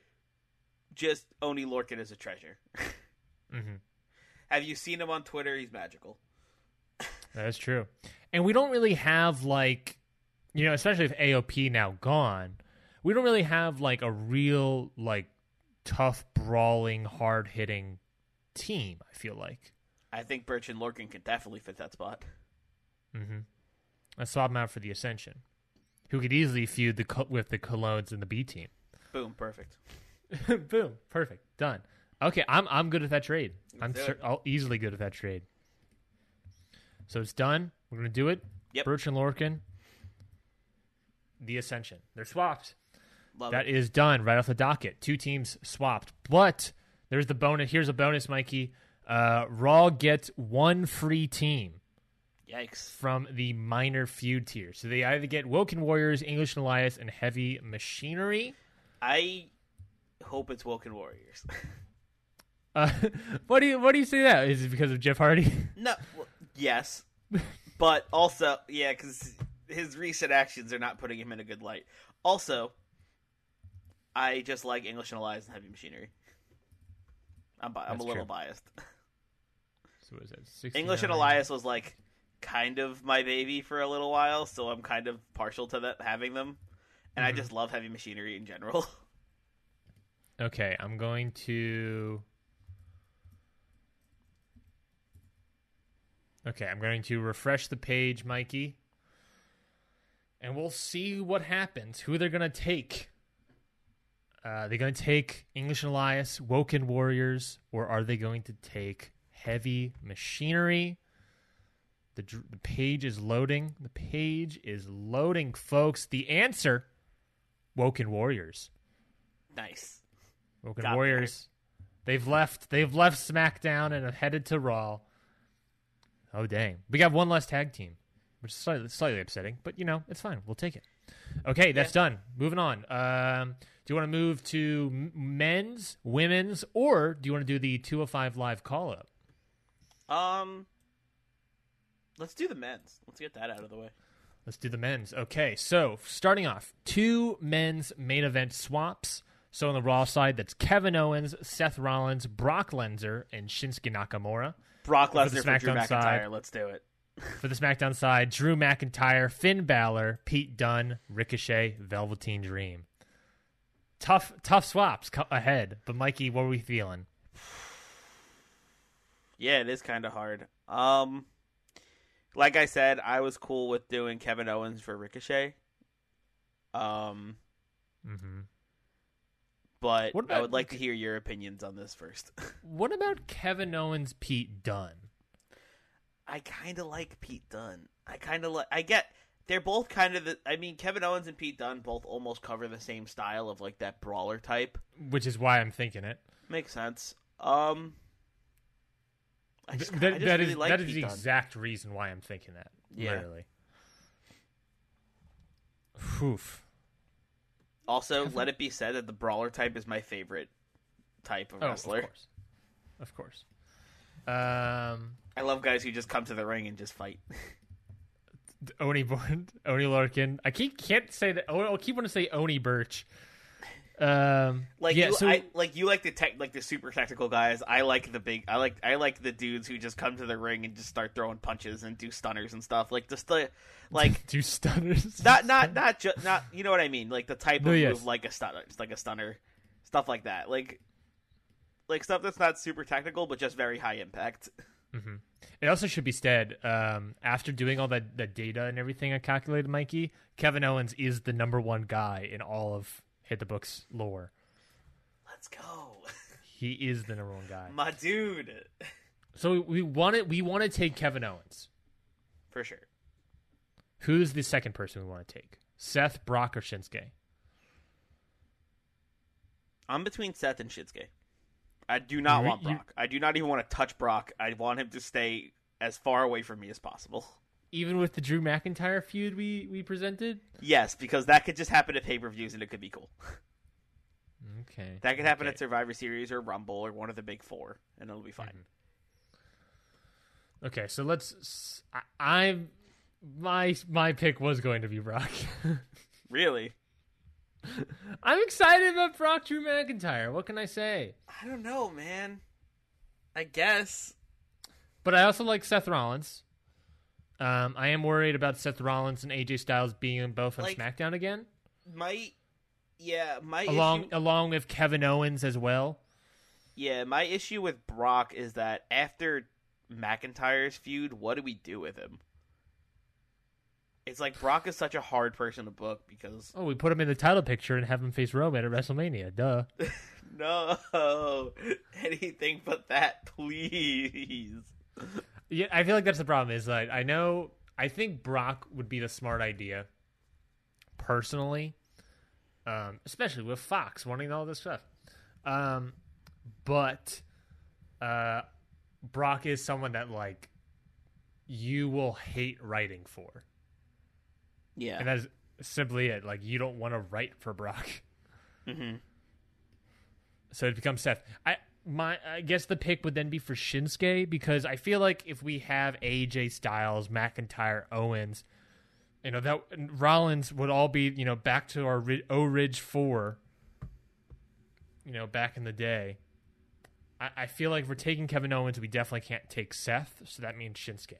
just Oney Lorcan is a treasure. Mhm. Have you seen him on Twitter? He's magical. That's true. And we don't really have like, you know, especially with AOP now gone, we don't really have like a real like tough, brawling, hard hitting team. I feel like. I think Burch and Lorcan can definitely fit that spot. Mm-hmm. I swap him out for the Ascension, who could easily feud the with the Colons and the B team. Boom, perfect. Boom, perfect, done. Okay, I'm I'm good at that trade. I'm it. I'll easily good at that trade. So it's done. We're gonna do it. Yep. Burch and Lorcan. The Ascension. They're swapped. Love That it. is done right off the docket. Two teams swapped. But there's the bonus. Here's a bonus, Mikey. Uh, Raw gets one free team Yikes. from the minor feud tier. So they either get Woken Warriors, English and Elias, and Heavy Machinery. I hope it's Woken Warriors. Uh, what do you what do you say that is it because of Jeff Hardy? no, well, yes, but also yeah, because his recent actions are not putting him in a good light. Also, I just like English and Elias and Heavy Machinery. I'm, bi- I'm a little true. biased. So what is that? 69? English and Elias was like kind of my baby for a little while, so I'm kind of partial to that having them. And I Mm-hmm. just love Heavy Machinery in general. Okay, I'm going to. Okay, I'm going to refresh the page, Mikey. And we'll see what happens. Who they're going to take. Uh, they're going to take English and Elias, Woken Warriors, or are they going to take Heavy Machinery? The, the page is loading. The page is loading, folks. The answer Woken Warriors. nice. Woken Got there. Warriors. They've left. They've left SmackDown and have headed to Raw. Oh dang! We got one less tag team, which is slightly, slightly upsetting, but you know it's fine. We'll take it. Okay, that's done. Moving on. Um, do you want to move to men's, women's, or do you want to do the 205 live call up? Um, let's do the men's. Let's get that out of the way. Let's do the men's. Okay, so starting off, two men's main event swaps. So on the Raw side, that's Kevin Owens, Seth Rollins, Brock Lesnar, and Shinsuke Nakamura. Brock For the Lesnar for Drew SmackDown McIntyre. side. Let's do it. For the SmackDown side, Drew McIntyre, Finn Balor, Pete Dunne, Ricochet, Velveteen Dream. Tough, tough swaps ahead. But Mikey, what are we feeling? Yeah, it is kind of hard. Um, like I said, I was cool with doing Kevin Owens for Ricochet. Um, hmm but What I would like to hear your opinions on this first. What about Kevin Owens, Pete Dunne? I kind of like Pete Dunne. I kind of like. I get they're both kind of the. I mean, Kevin Owens and Pete Dunne both almost cover the same style of like that brawler type. Which is why I'm thinking it. Makes sense. Um, I just, Th- I that- that really is like that is the exact reason why I'm thinking that. Yeah. Literally. Oof. Also, let it be said that the brawler type is my favorite type of Oh, wrestler. of course. Of course. Um, I love guys who just come to the ring and just fight. Oni Oni Larkin. I keep can't say that. I keep wanting to say Oni Birch. Um, Like yeah, you, so I like you like the tech, like the super technical guys. I like the big. I like I like the dudes who just come to the ring and just start throwing punches and do stunners and stuff. Like just the like do stunners. not not not just not you know what I mean. Like the type of No, move like a stunner, just like a stunner, stuff like that. Like like stuff that's not super technical but just very high impact. It also should be said, um, after doing all that, the data and everything I calculated, Mikey, Kevin Owens is the number one guy in all of Hit the Books lore. Let's go, He is the number one guy. my dude, So we want to we want to take Kevin Owens. for sure. Who's the second person we want to take? Seth, Brock, or Shinsuke? I'm between Seth and Shinsuke. I do not You- want you- Brock. I do not even want to touch Brock. I want him to stay as far away from me as possible. Even with the Drew McIntyre feud we we presented. Yes, because that could just happen at pay per views and it could be cool. Okay, That could happen Okay. at Survivor Series or Rumble or one of the big four, and it'll be fine. Mm-hmm. Okay, so let's. I, am my my pick was going to be Brock. Really? I'm excited about Brock Drew McIntyre. What can I say? I don't know, man. I guess. But I also like Seth Rollins. Um, I am worried about Seth Rollins and AJ Styles being both on Like- SmackDown again, My yeah, my along issue, along with Kevin Owens as well. yeah, my issue with Brock is that after McIntyre's feud, what do we do with him? It's like Brock is such a hard person to book because Oh, we put him in the title picture and have him face Roman at WrestleMania. Duh. no anything but that, please. Yeah, I feel like that's the problem. Is like I know I think Brock would be the smart idea, personally, um, especially with Fox wanting all this stuff. Um, but uh, Brock is someone that like you will hate writing for. Yeah. And that's simply it. Like you don't want to write for Brock. mm-hmm. So it becomes Seth. I my I guess the pick would then be for Shinsuke because I feel like if we have AJ Styles, McIntyre, Owens, you know that Rollins would all be you know back to our O Ridge four. You know, back in the day. I, I feel like if we're taking Kevin Owens, we definitely can't take Seth, so that means Shinsuke.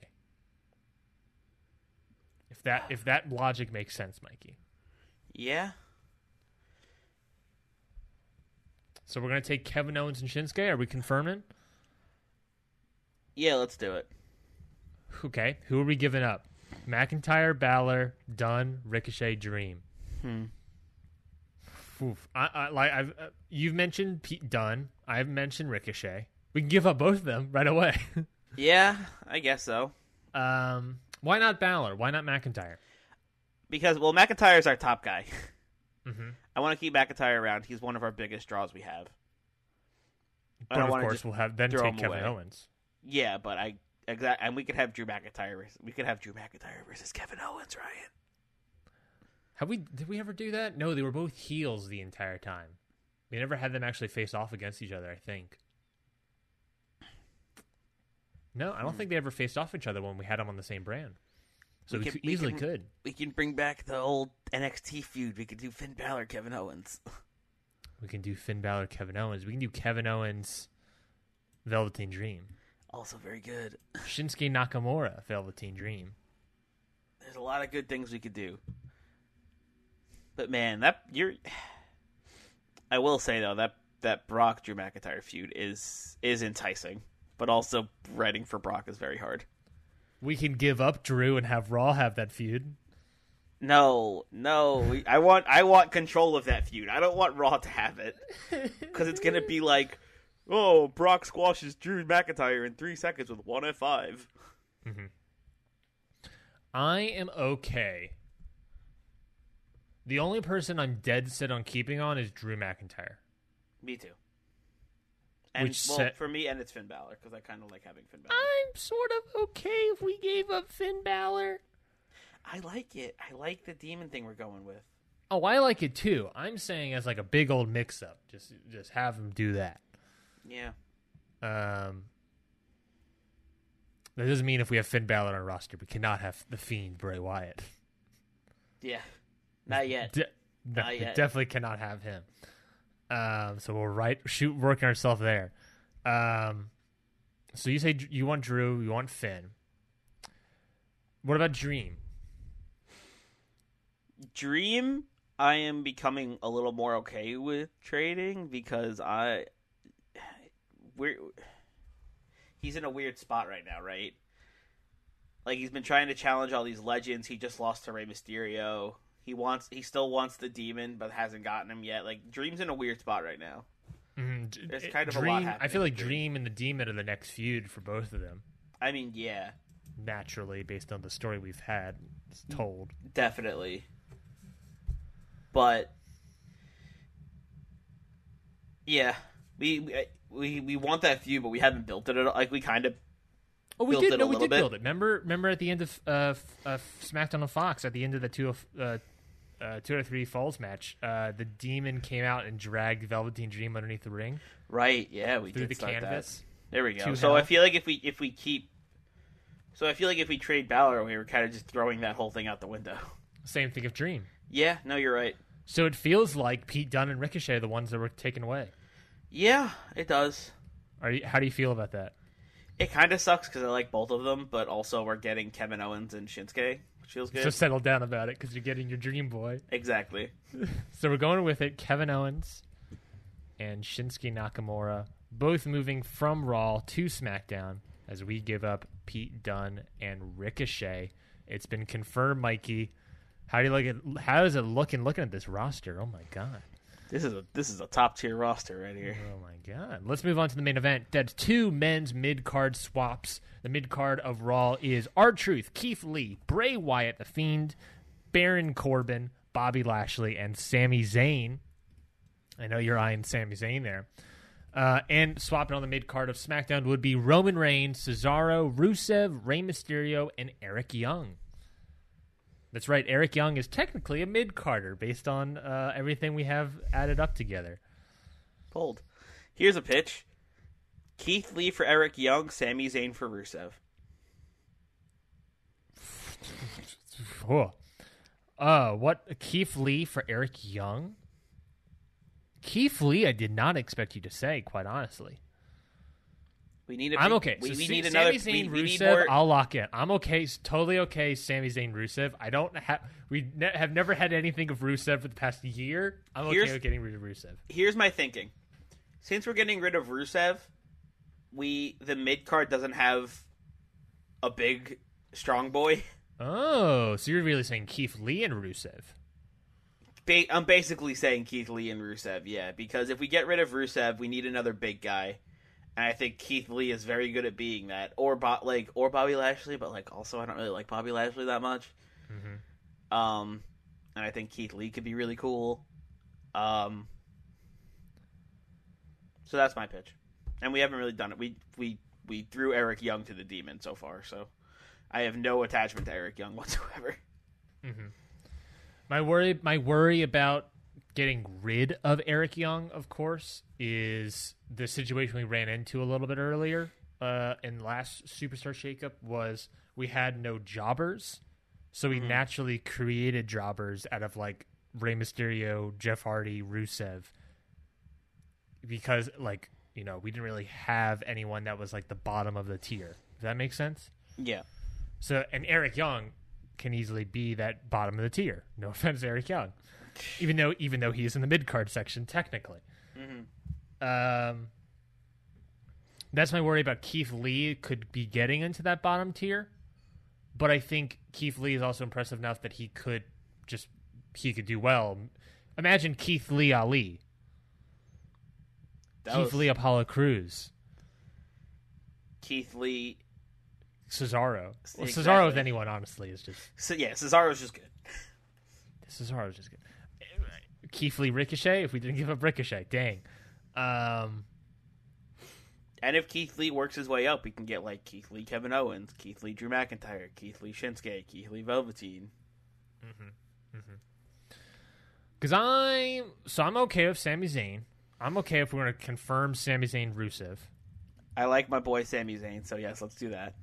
If that if that logic makes sense, Mikey. Yeah. So we're gonna take Kevin Owens and Shinsuke. Are we confirming? Yeah, let's do it. Okay, who are we giving up? McIntyre, Balor, Dunne, Ricochet, Dream. Hmm. Oof. I, I, like I've uh, you've mentioned Pete Dunne. I've mentioned Ricochet. We can give up both of them right away. Yeah, I guess so. um, why not Balor? Why not McIntyre? Because well, McIntyre's our top guy. Mm-hmm. I want to keep McIntyre around. He's one of our biggest draws we have. But of course, we'll have then take Kevin away. Owens. Yeah, but I exact and we could have Drew McIntyre. versus- We could have Drew McIntyre versus Kevin Owens, Ryan. Have we? Did we ever do that? No, they were both heels the entire time. We never had them actually face off against each other. I think. No, I don't Hmm. think they ever faced off each other when we had them on the same brand. So We could, we easily can- could. We can bring back the old NXT feud. We could do Finn Balor, Kevin Owens. We can do Finn Balor, Kevin Owens. We can do Kevin Owens, Velveteen Dream. Also very good. Shinsuke Nakamura, Velveteen Dream. There's a lot of good things we could do. But man, that you're. I will say though that that Brock Drew McIntyre feud is is enticing, but also writing for Brock is very hard. We can give up Drew and have Raw have that feud. No, no, I want I want control of that feud. I don't want Raw to have it because it's gonna be like, oh, Brock squashes Drew McIntyre in three seconds with one F five. Mm-hmm. I am okay. The only person I'm dead set on keeping on is Drew McIntyre. Me too. And Which well, set- for me, and it's Finn Balor because I kind of like having Finn Balor. I'm sort of okay if we gave up Finn Balor. I like it. I like the demon thing we're going with. Oh, I like it too. I'm saying as like a big old mix up. Just just have him do that. Yeah. Um That doesn't mean if we have Finn Balor on our roster, we cannot have the Fiend Bray Wyatt. Yeah. Not yet. De- no, Not we yet. definitely cannot have him. Um, so we're right shoot working ourselves there. Um, so you say you want Drew, you want Finn. What about Dream? Dream, I am becoming a little more okay with trading because I we're he's in a weird spot right now, right? Like he's been trying to challenge all these legends. He just lost to Rey Mysterio. He wants he still wants the demon but hasn't gotten him yet. Like Dream's in a weird spot right now. Mhm, d- There's kind of a lot Dream. I feel like Dream. Dream and the Demon are the next feud for both of them. I mean, yeah, Naturally, based on the story we've had it's told. definitely. But yeah, we we we, we want that feud, but we haven't built it at all. Like we kind of Oh, we built did. No, we did bit. build it. Remember, remember at the end of uh, uh, SmackDown on Fox, at the end of the two of uh, uh, two out of three falls match, uh, the Demon came out and dragged Velveteen Dream underneath the ring right. Yeah, we through did the start that. There we go. So I feel like if we if we keep, so I feel like if we trade Balor, we were kind of just throwing that whole thing out the window. Same thing of Dream. Yeah, no, you're right. So it feels like Pete Dunne and Ricochet are the ones that were taken away. Yeah, it does. Are you, how do you feel about that? It kind of sucks because I like both of them, but also we're getting Kevin Owens and Shinsuke, which feels good. So settle down about it because you're getting your Dream Boy. Exactly. So we're going with it. Kevin Owens and Shinsuke Nakamura both moving from Raw to SmackDown as we give up Pete Dunne and Ricochet. It's been confirmed, Mikey. How do you like it? How is it looking? looking at this roster? Oh my god! This is a this is a top tier roster right here. Oh my god! Let's move on to the main event. That's two men's mid card swaps. The mid card of Raw is R Truth, Keith Lee, Bray Wyatt, The Fiend, Baron Corbin, Bobby Lashley, and Sami Zayn. I know you're eyeing Sami Zayn there. Uh, and swapping on the mid card of SmackDown would be Roman Reigns, Cesaro, Rusev, Rey Mysterio, and Eric Young. That's right. Eric Young is technically a mid carder based on uh, everything we have added up together. Bold. Here's a pitch: Keith Lee for Eric Young, Sami Zayn for Rusev. Uh, what Keith Lee for Eric Young? Keith Lee, I did not expect you to say, quite honestly. We need. A I'm okay. We, so we Sa- need Sami. Zayn, we, we need Rusev, more. I'll lock in. I'm okay. Totally okay. Sami Zayn, Rusev. I don't have. We ne- have never had anything of Rusev for the past year. I'm okay with getting rid of Rusev. Here's my thinking: since we're getting rid of Rusev, we the mid card doesn't have a big strong boy. Oh, so you're really saying Keith Lee and Rusev? Ba- I'm basically saying Keith Lee and Rusev, yeah, because if we get rid of Rusev, we need another big guy, and I think Keith Lee is very good at being that, or Bo- like or Bobby Lashley, but like also I don't really like Bobby Lashley that much. Um, and I think Keith Lee could be really cool. Um, so that's my pitch, and we haven't really done it. We we we threw Eric Young to the demon so far, so I have no attachment to Eric Young whatsoever. My worry, my worry about getting rid of Eric Young, of course, is the situation we ran into a little bit earlier uh, in last Superstar Shakeup. Was we had no jobbers, so we naturally created jobbers out of like Rey Mysterio, Jeff Hardy, Rusev, because like you know we didn't really have anyone that was like the bottom of the tier. Does that make sense? Yeah. So, and Eric Young can easily be that bottom of the tier. No offense, Eric Young, even though even though he's in the mid card section technically. Um, that's my worry about Keith Lee could be getting into that bottom tier, but I think Keith Lee is also impressive enough that he could just he could do well. Imagine Keith Lee Ali, That Keith was- Lee Apollo Crews, Keith Lee. Cesaro. Well, Cesaro with anyone honestly is just So yeah, Cesaro's just good. Cesaro's just good. Keith Lee Ricochet. If we didn't give up Ricochet, dang. Um, And if Keith Lee works his way up, we can get like Keith Lee, Kevin Owens, Keith Lee, Drew McIntyre, Keith Lee, Shinsuke, Keith Lee, Velveteen. because I'm so I'm okay with Sami Zayn. I'm okay if we're going to confirm Sami Zayn Rusev. I like my boy Sami Zayn, so yes, let's do that.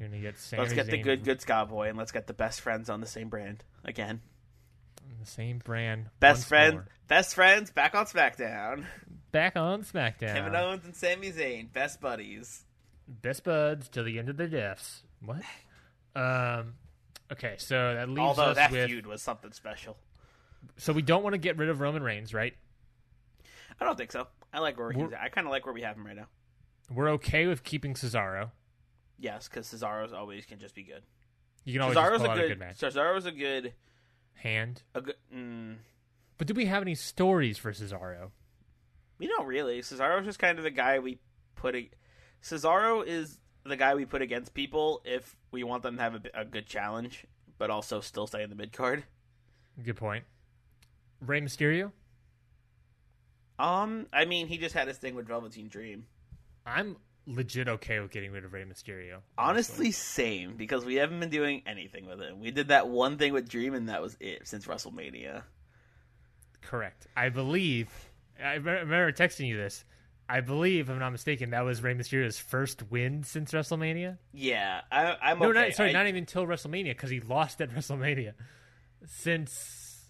You're to get Sami let's get the good, good Scott boy, and let's get the best friends on the same brand again. The same brand. Best friend, more. best friends, back on SmackDown. back on SmackDown. Kevin Owens and Sami Zayn, best buddies. Best buds till the end of their deaths. What? Um. Okay, so that leaves Although us that with. feud was something special. So we don't want to get rid of Roman Reigns, right? I don't think so. I like where We're- at. I kind of like where we have him right now. We're okay with keeping Cesaro. Yes, because Cesaro's always can just be good. You can always Cesaro's a good, a good match. Cesaro's a good, Hand. good. Mm, But do we have any stories for Cesaro? We don't really. Cesaro's just kind of the guy we put. A, Cesaro is the guy we put against people if we want them to have a, a good challenge, but also still stay in the mid card. Good point. Rey Mysterio? Um, I mean, he just had his thing with Velveteen Dream. I'm legit okay with getting rid of Rey Mysterio. Honestly, same because we haven't been doing anything with him. We did that one thing with Dream, and that was it since WrestleMania. Correct. I believe. I remember texting you this. I believe, if I'm not mistaken, that was Rey Mysterio's first win since WrestleMania. Yeah, I, I'm No, okay. not, sorry, I- not even until WrestleMania because he lost at WrestleMania. Since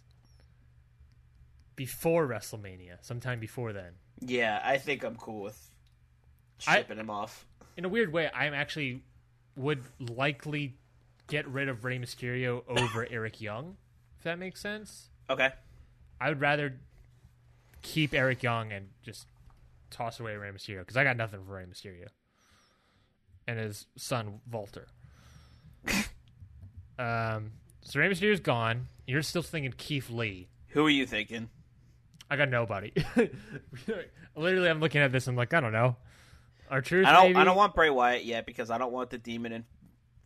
before WrestleMania, sometime before then. Yeah, I think I'm cool with I- shipping him off. in a weird way, I'm actually would likely get rid of Rey Mysterio over Eric Young, if that makes sense. Okay. I would rather keep Eric Young and just toss away Rey Mysterio because I got nothing for Rey Mysterio and his son Walter. um, so Rey Mysterio's gone. You're still thinking Keith Lee. Who are you thinking? I got nobody. Literally, I'm looking at this. I'm like, I don't know. R Truth. I don't. maybe? I don't want Bray Wyatt yet because I don't want the Demon and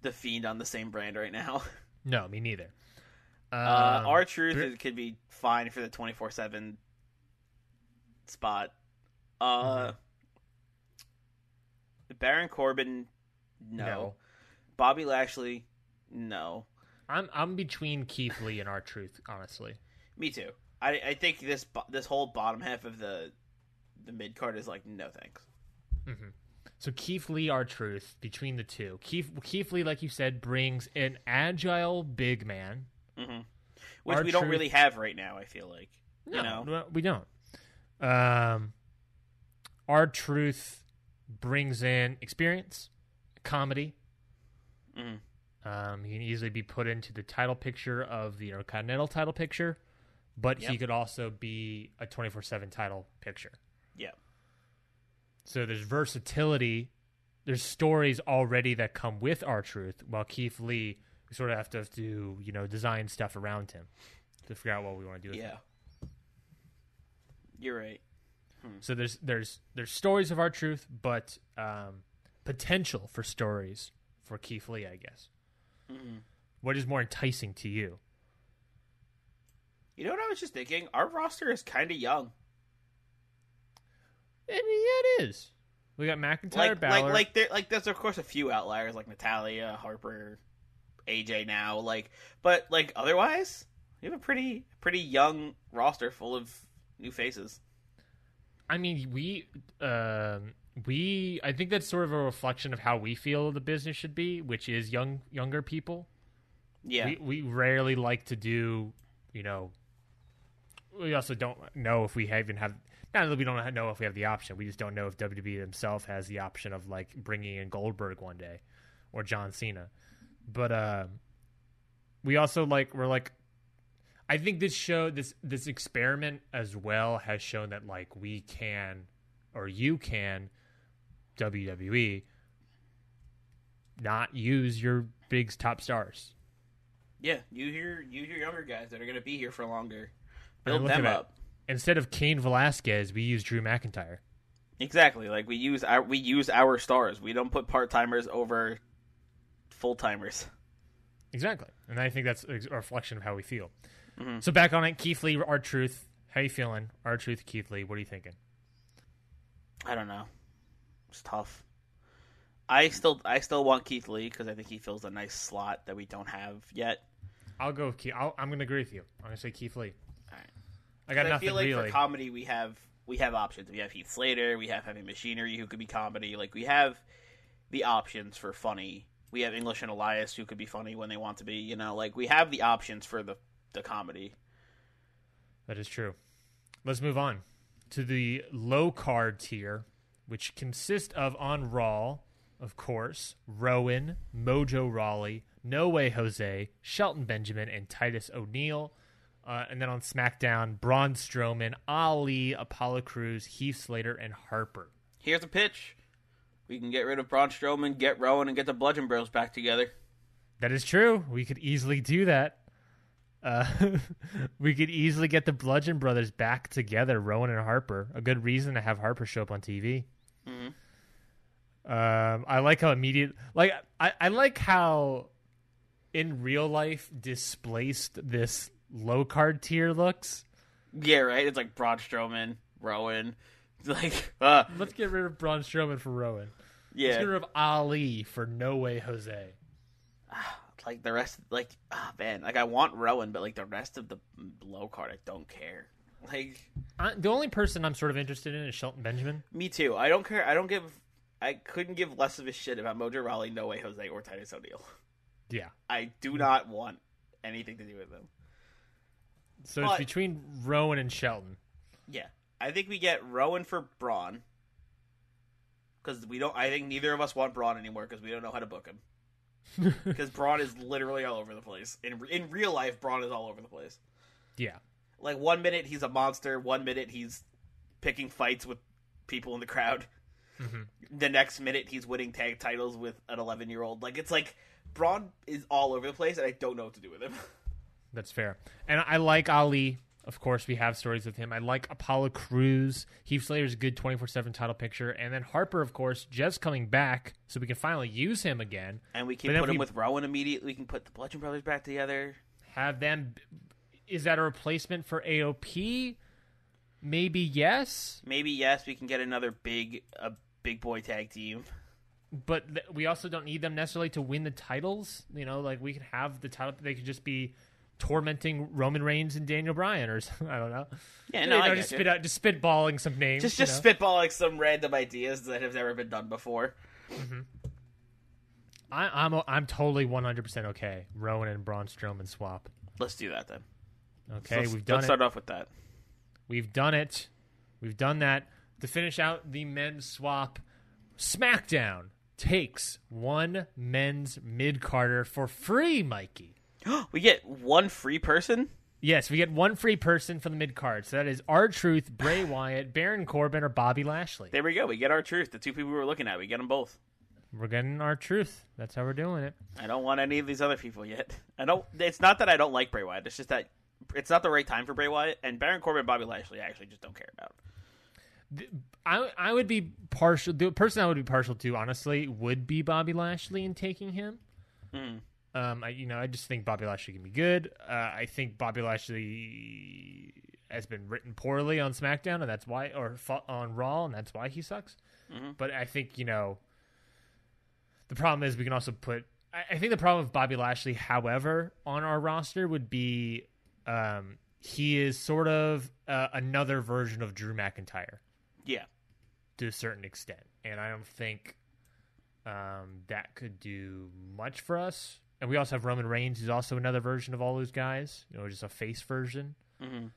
the Fiend on the same brand right now. No, me neither. Uh, Um, R Truth Br- could be fine for the twenty four seven spot. Uh, Mm-hmm. Baron Corbin, no. No. Bobby Lashley, no. I'm I'm between Keith Lee and R Truth, honestly. Me too. I I think this this whole bottom half of the the mid card is like no thanks. So Keith Lee, R Truth, between the two. Keith Keith Lee, like you said, brings an agile big man. Which Our we don't really have right now. I feel like No, you know. no, we don't. Um, R Truth brings in experience, comedy. Mhm. Um, he can easily be put into the title picture of the Intercontinental title picture, but he could also be a twenty four seven title picture. Yeah. So there's versatility. There's stories already that come with R Truth, while Keith Lee, we sort of have to do, you know, design stuff around him to figure out what we want to do with him. Yeah. You're right. So there's there's there's stories of R Truth, but um, potential for stories for Keith Lee, I guess. What is more enticing to you? You know what I was just thinking? Our roster is kind of young. And yeah, it is. We got McIntyre, Like Balor. like like there like there's of course a few outliers like Natalya, Harper, AJ now like but like otherwise we have a pretty pretty young roster full of new faces. I mean, we um, we I think that's sort of a reflection of how we feel the business should be, which is young younger people. Yeah. We we rarely like to do, you know. We also don't know if we even have. Not that we don't know if we have the option. We just don't know if WWE themselves has the option of like bringing in Goldberg one day, or John Cena. But uh, we also like we're like. I think this show this this experiment as well has shown that like we can, or you can, WWE. Not use your big top stars. yeah, you hear you hear younger guys that are going to be here for longer. Build them up. Instead of Cain Velasquez, we use Drew McIntyre. Exactly. Like we use our we use our stars. We don't put part-timers over full-timers. Exactly, and I think that's a reflection of how we feel. Mm-hmm. So back on it, Keith Lee, R Truth. How you feeling? R Truth, Keith Lee. What are you thinking? I don't know. It's tough. I still I still want Keith Lee because I think he fills a nice slot that we don't have yet. I'll go with Keith. I'll, I'm going to agree with you. I'm going to say Keith Lee. I got But I feel like really. for comedy we have we have options. We have Heath Slater. We have Heavy Machinery who could be comedy. Like we have the options for funny. We have English and Elias who could be funny when they want to be. You know, like we have the options for the the comedy. That is true. Let's move on to the low card tier, which consists of on Raw, of course, Rowan, Mojo Rawley, No Way Jose, Shelton Benjamin, and Titus O'Neil. Uh, and then on SmackDown, Braun Strowman, Ali, Apollo Crews, Heath Slater, and Harper. Here's a pitch. We can get rid of Braun Strowman, get Rowan, and get the Bludgeon Bros back together. That is true. We could easily do that. Uh, we could easily get the Bludgeon Brothers back together, Rowan and Harper. A good reason to have Harper show up on TV. Um, I like how immediate, like I, I like how in real life displaced this low card tier looks. Yeah, right. It's like Braun Strowman, Rowan, like uh, Let's get rid of Braun Strowman for Rowan. Let's yeah, get rid of Ali for No Way Jose. like the rest. Like ah man, like I want Rowan, but like the rest of the low card, I don't care. Like I, the only person I'm sort of interested in is Shelton Benjamin. me too. I don't care. I don't give. I couldn't give less of a shit about Mojo Rawley, No Way Jose, or Titus O'Neil. Yeah. I do not want anything to do with them. So But- it's between Rowan and Shelton. Yeah, I think we get Rowan for Braun because we don't. I think neither of us want Braun anymore because we don't know how to book him. Because Braun is literally all over the place. In in real life, Braun is all over the place. Yeah. Like one minute he's a monster, one minute he's picking fights with people in the crowd. Mm-hmm. The next minute he's winning tag titles with an 11 year old. Like it's like Braun is all over the place, and I don't know what to do with him. That's fair. And I like Ali. Of course, we have stories with him. I like Apollo Crews. Heath Slater's a good 24 7 title picture. And then Harper, of course, just coming back, so we can finally use him again. And we can then put him we- with Rowan immediately. We can put the Bludgeon Brothers back together. Have them. Is that a replacement for AOP? Maybe yes. Maybe yes, we can get another big a big boy tag team. but th- we also don't need them necessarily to win the titles. You know, like we can have the title. They could just be tormenting Roman Reigns and Daniel Bryan, or something. I don't know. Yeah, You no, know, I just spit out, just spitballing some names. Just you just know? spitballing some random ideas that have never been done before. Mm-hmm. I, I'm I'm totally 100 percent okay. Rowan and Braun Strowman swap. Let's do that then. Okay, let's, we've done let's it. start off with that. We've done it. We've done that. To finish out the men's swap, SmackDown takes one men's mid carder for free, Mikey. We get one free person. Yes, we get one free person from the mid card. So that is R Truth, Bray Wyatt, Baron Corbin, or Bobby Lashley. There we go. We get R Truth. The two people we were looking at, we get them both. We're getting R Truth. That's how we're doing it. I don't want any of these other people yet. I don't. It's not that I don't like Bray Wyatt. It's just that it's not the right time for Bray Wyatt and Baron Corbin, and Bobby Lashley. I actually just don't care about. I I would be partial. The person I would be partial to, honestly, would be Bobby Lashley in taking him. Hmm. Um, I, you know, I just think Bobby Lashley can be good. Uh, I think Bobby Lashley has been written poorly on SmackDown, and that's why, or on Raw, and that's why he sucks. Mm-hmm. But I think you know, the problem is we can also put. I, I think the problem with Bobby Lashley, however, on our roster would be um, he is sort of uh, another version of Drew McIntyre Yeah, to a certain extent, and I don't think um, that could do much for us. And we also have Roman Reigns, who's also another version of all those guys, you know, just a face version. Mhm.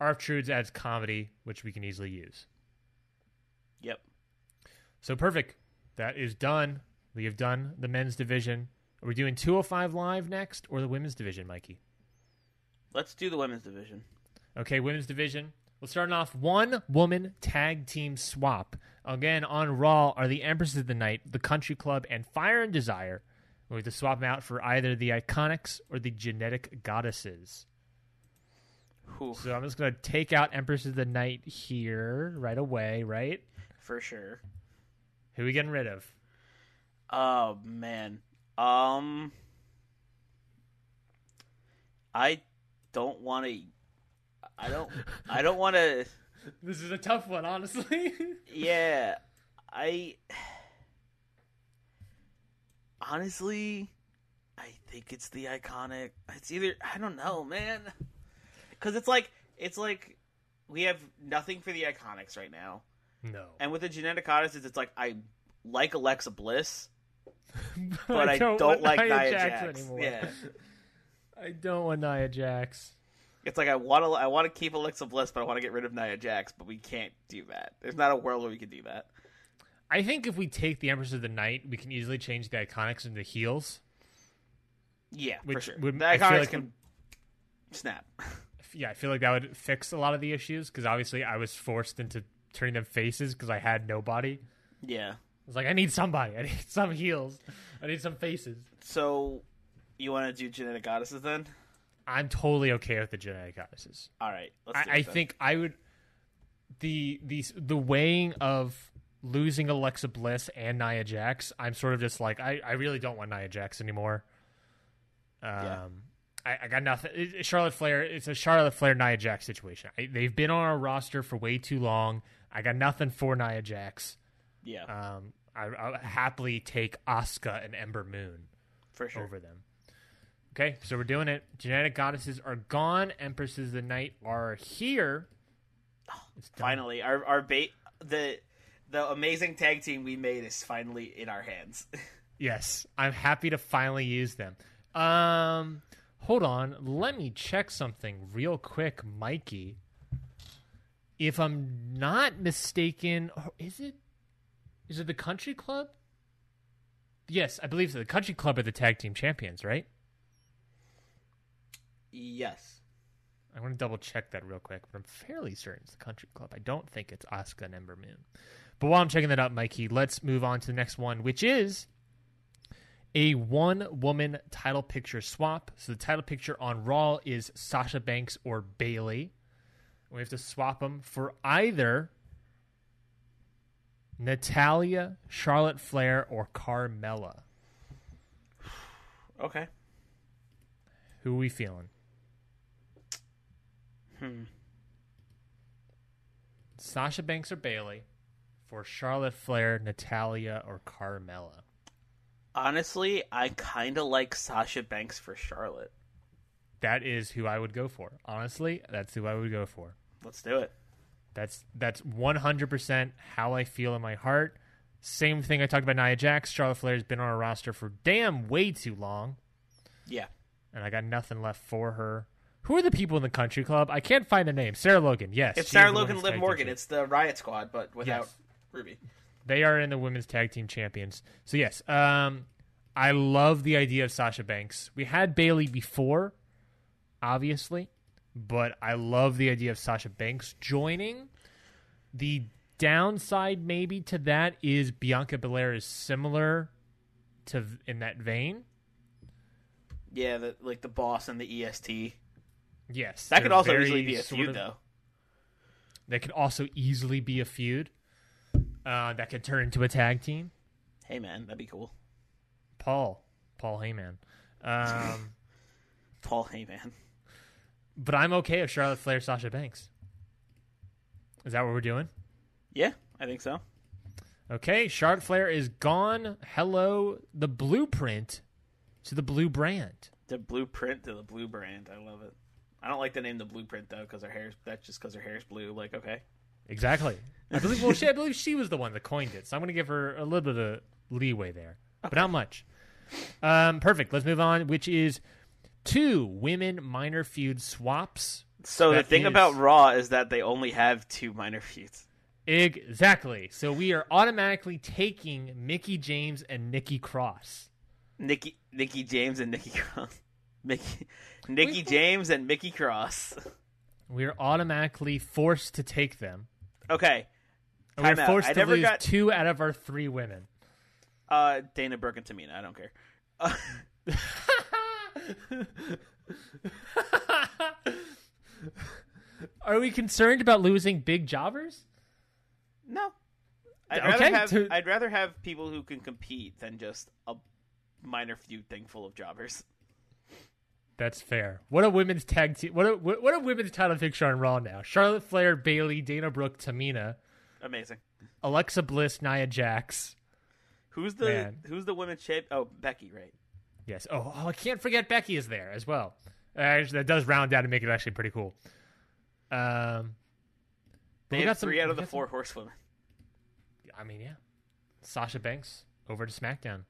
RF Trudes adds comedy, which we can easily use. yep. So perfect. That is done. We have done the men's division. Are we doing 205 live next or the women's division, Mikey? Let's do the women's division. Okay, women's division. We'll start off one woman tag team swap. Again, on Raw are the Empresses of the Night, the Country Club, and Fire and Desire. We have to swap them out for either the Iconics or the Genetic Goddesses. Whew, So I'm just going to take out Empress of the Night here right away, right? for sure. Who are we getting rid of? Oh man. Um I don't want to I don't I don't want to This is a tough one, honestly. yeah. I Honestly, I think it's the iconic. It's either I don't know, man. Cuz it's like it's like we have nothing for the iconics right now. no. And with the genetic goddesses, it's like I like Alexa Bliss, but I, don't don't, like Nia Nia, Jax Jax. anymore. Yeah, I don't want Nia Jax. it's like I want to I want to keep Alexa Bliss, but I want to get rid of Nia Jax, but we can't do that. There's not a world where we can do that. I think if we take the Empress of the Night, we can easily change the Iconics into heels. Yeah, for sure. would- the I feel iconics like can snap. yeah, I feel like that would fix a lot of the issues because obviously I was forced into turning them faces because I had nobody. yeah. I was like, I need somebody. I need some heels. I need some faces. So you want to do genetic goddesses then? I'm totally okay with the genetic goddesses. All right, I, I think I would the the the weighing of losing Alexa Bliss and Nia Jax. I'm sort of just like I, I really don't want Nia Jax anymore. Um, I, I got nothing. it- Charlotte Flair. It's a Charlotte Flair Nia Jax situation. I, they've been on our roster for way too long. I got nothing for Nia Jax. yeah, Um, I, I'll happily take Asuka and Ember Moon for sure. over them. Okay, so we're doing it. Genetic goddesses are gone. Empresses of the night are here. It's. Finally, our our bait the the amazing tag team we made is finally in our hands. Yes, I'm happy to finally use them. Um, hold on. Let me check something real quick, Mikey. If I'm not mistaken, oh, is it is it the Country Club? Yes, I believe so. The Country Club are the tag team champions, right? yes. I want to double check that real quick, but I'm fairly certain it's the Country Club. I don't think it's Asuka and Ember Moon. But while I'm checking that out, Mikey, let's move on to the next one, which is a one woman title picture swap. So the title picture on Raw is Sasha Banks or Bayley. We have to swap them for either Natalya, Charlotte Flair, or Carmella. Okay. Who are we feeling? Hmm. Sasha Banks or Bayley for Charlotte Flair, Natalya, or Carmella? Honestly, I kind of like Sasha Banks for Charlotte. That is who I would go for. Honestly, that's who I would go for. Let's do it. That's that's 100% how I feel in my heart. Same thing I talked about Nia Jax. Charlotte Flair's been on our roster for damn way too long, Yeah. and I got nothing left for her. Who are the people in the country club? I can't find the name. Sarah Logan. Yes, It's Sarah Logan, Liv Morgan. It's the Riot Squad, but without Yes. Ruby. They are in the women's tag team champions. So yes, um, I love the idea of Sasha Banks. We had Bayley before, obviously, but I love the idea of Sasha Banks joining. The downside, maybe, to that is Bianca Belair is similar to in that vein. Yeah, the, like the boss and the EST. Yes, That could also easily be a feud, of- though. That could also easily be a feud. Uh, that could turn into a tag team. Hey, man, that'd be cool. Paul, Paul Heyman. Um, Paul Heyman. But I'm okay with Charlotte Flair, Sasha Banks. Is that what we're doing? Yeah, I think so. Okay, Charlotte Flair is gone. Hello, the blueprint to the blue brand. The blueprint to the blue brand. I love it. I don't like the name the blueprint though, because her hair's that's just because her hair's blue. Like, okay, Exactly. I believe. Well, she, I believe she was the one that coined it, so I'm going to give her a little bit of leeway there, but not much. Um, perfect. Let's move on. Which is two women minor feud swaps. So the thing is- about Raw is that they only have two minor feuds. Exactly. So we are automatically taking Mickie James and Nikki Cross. Nikki, Nikki James and Nikki Cross. Mickey, Nikki James and Mickey Cross. We are automatically forced to take them. Okay, And we're Time out. forced I to never lose got- two out of our three women. uh, Dana Brooke and Tamina. I don't care. Uh, Are we concerned about losing big jobbers? no, I'd Okay, rather have to- I'd rather have people who can compete than just a minor feud thing full of jobbers. That's fair. What a women's tag team. What a what what a women's title picture on Raw now. Charlotte Flair, Bayley, Dana Brooke, Tamina, Amazing. Alexa Bliss, Nia Jax. Who's the Man. Who's the women's champ? Oh, Becky, right? Yes. Oh, oh, I can't forget Becky is there as well. Actually, that does round out and make it actually pretty cool. Um, They got some- three out of the got some- four horsewomen. I mean, yeah. Sasha Banks over to SmackDown.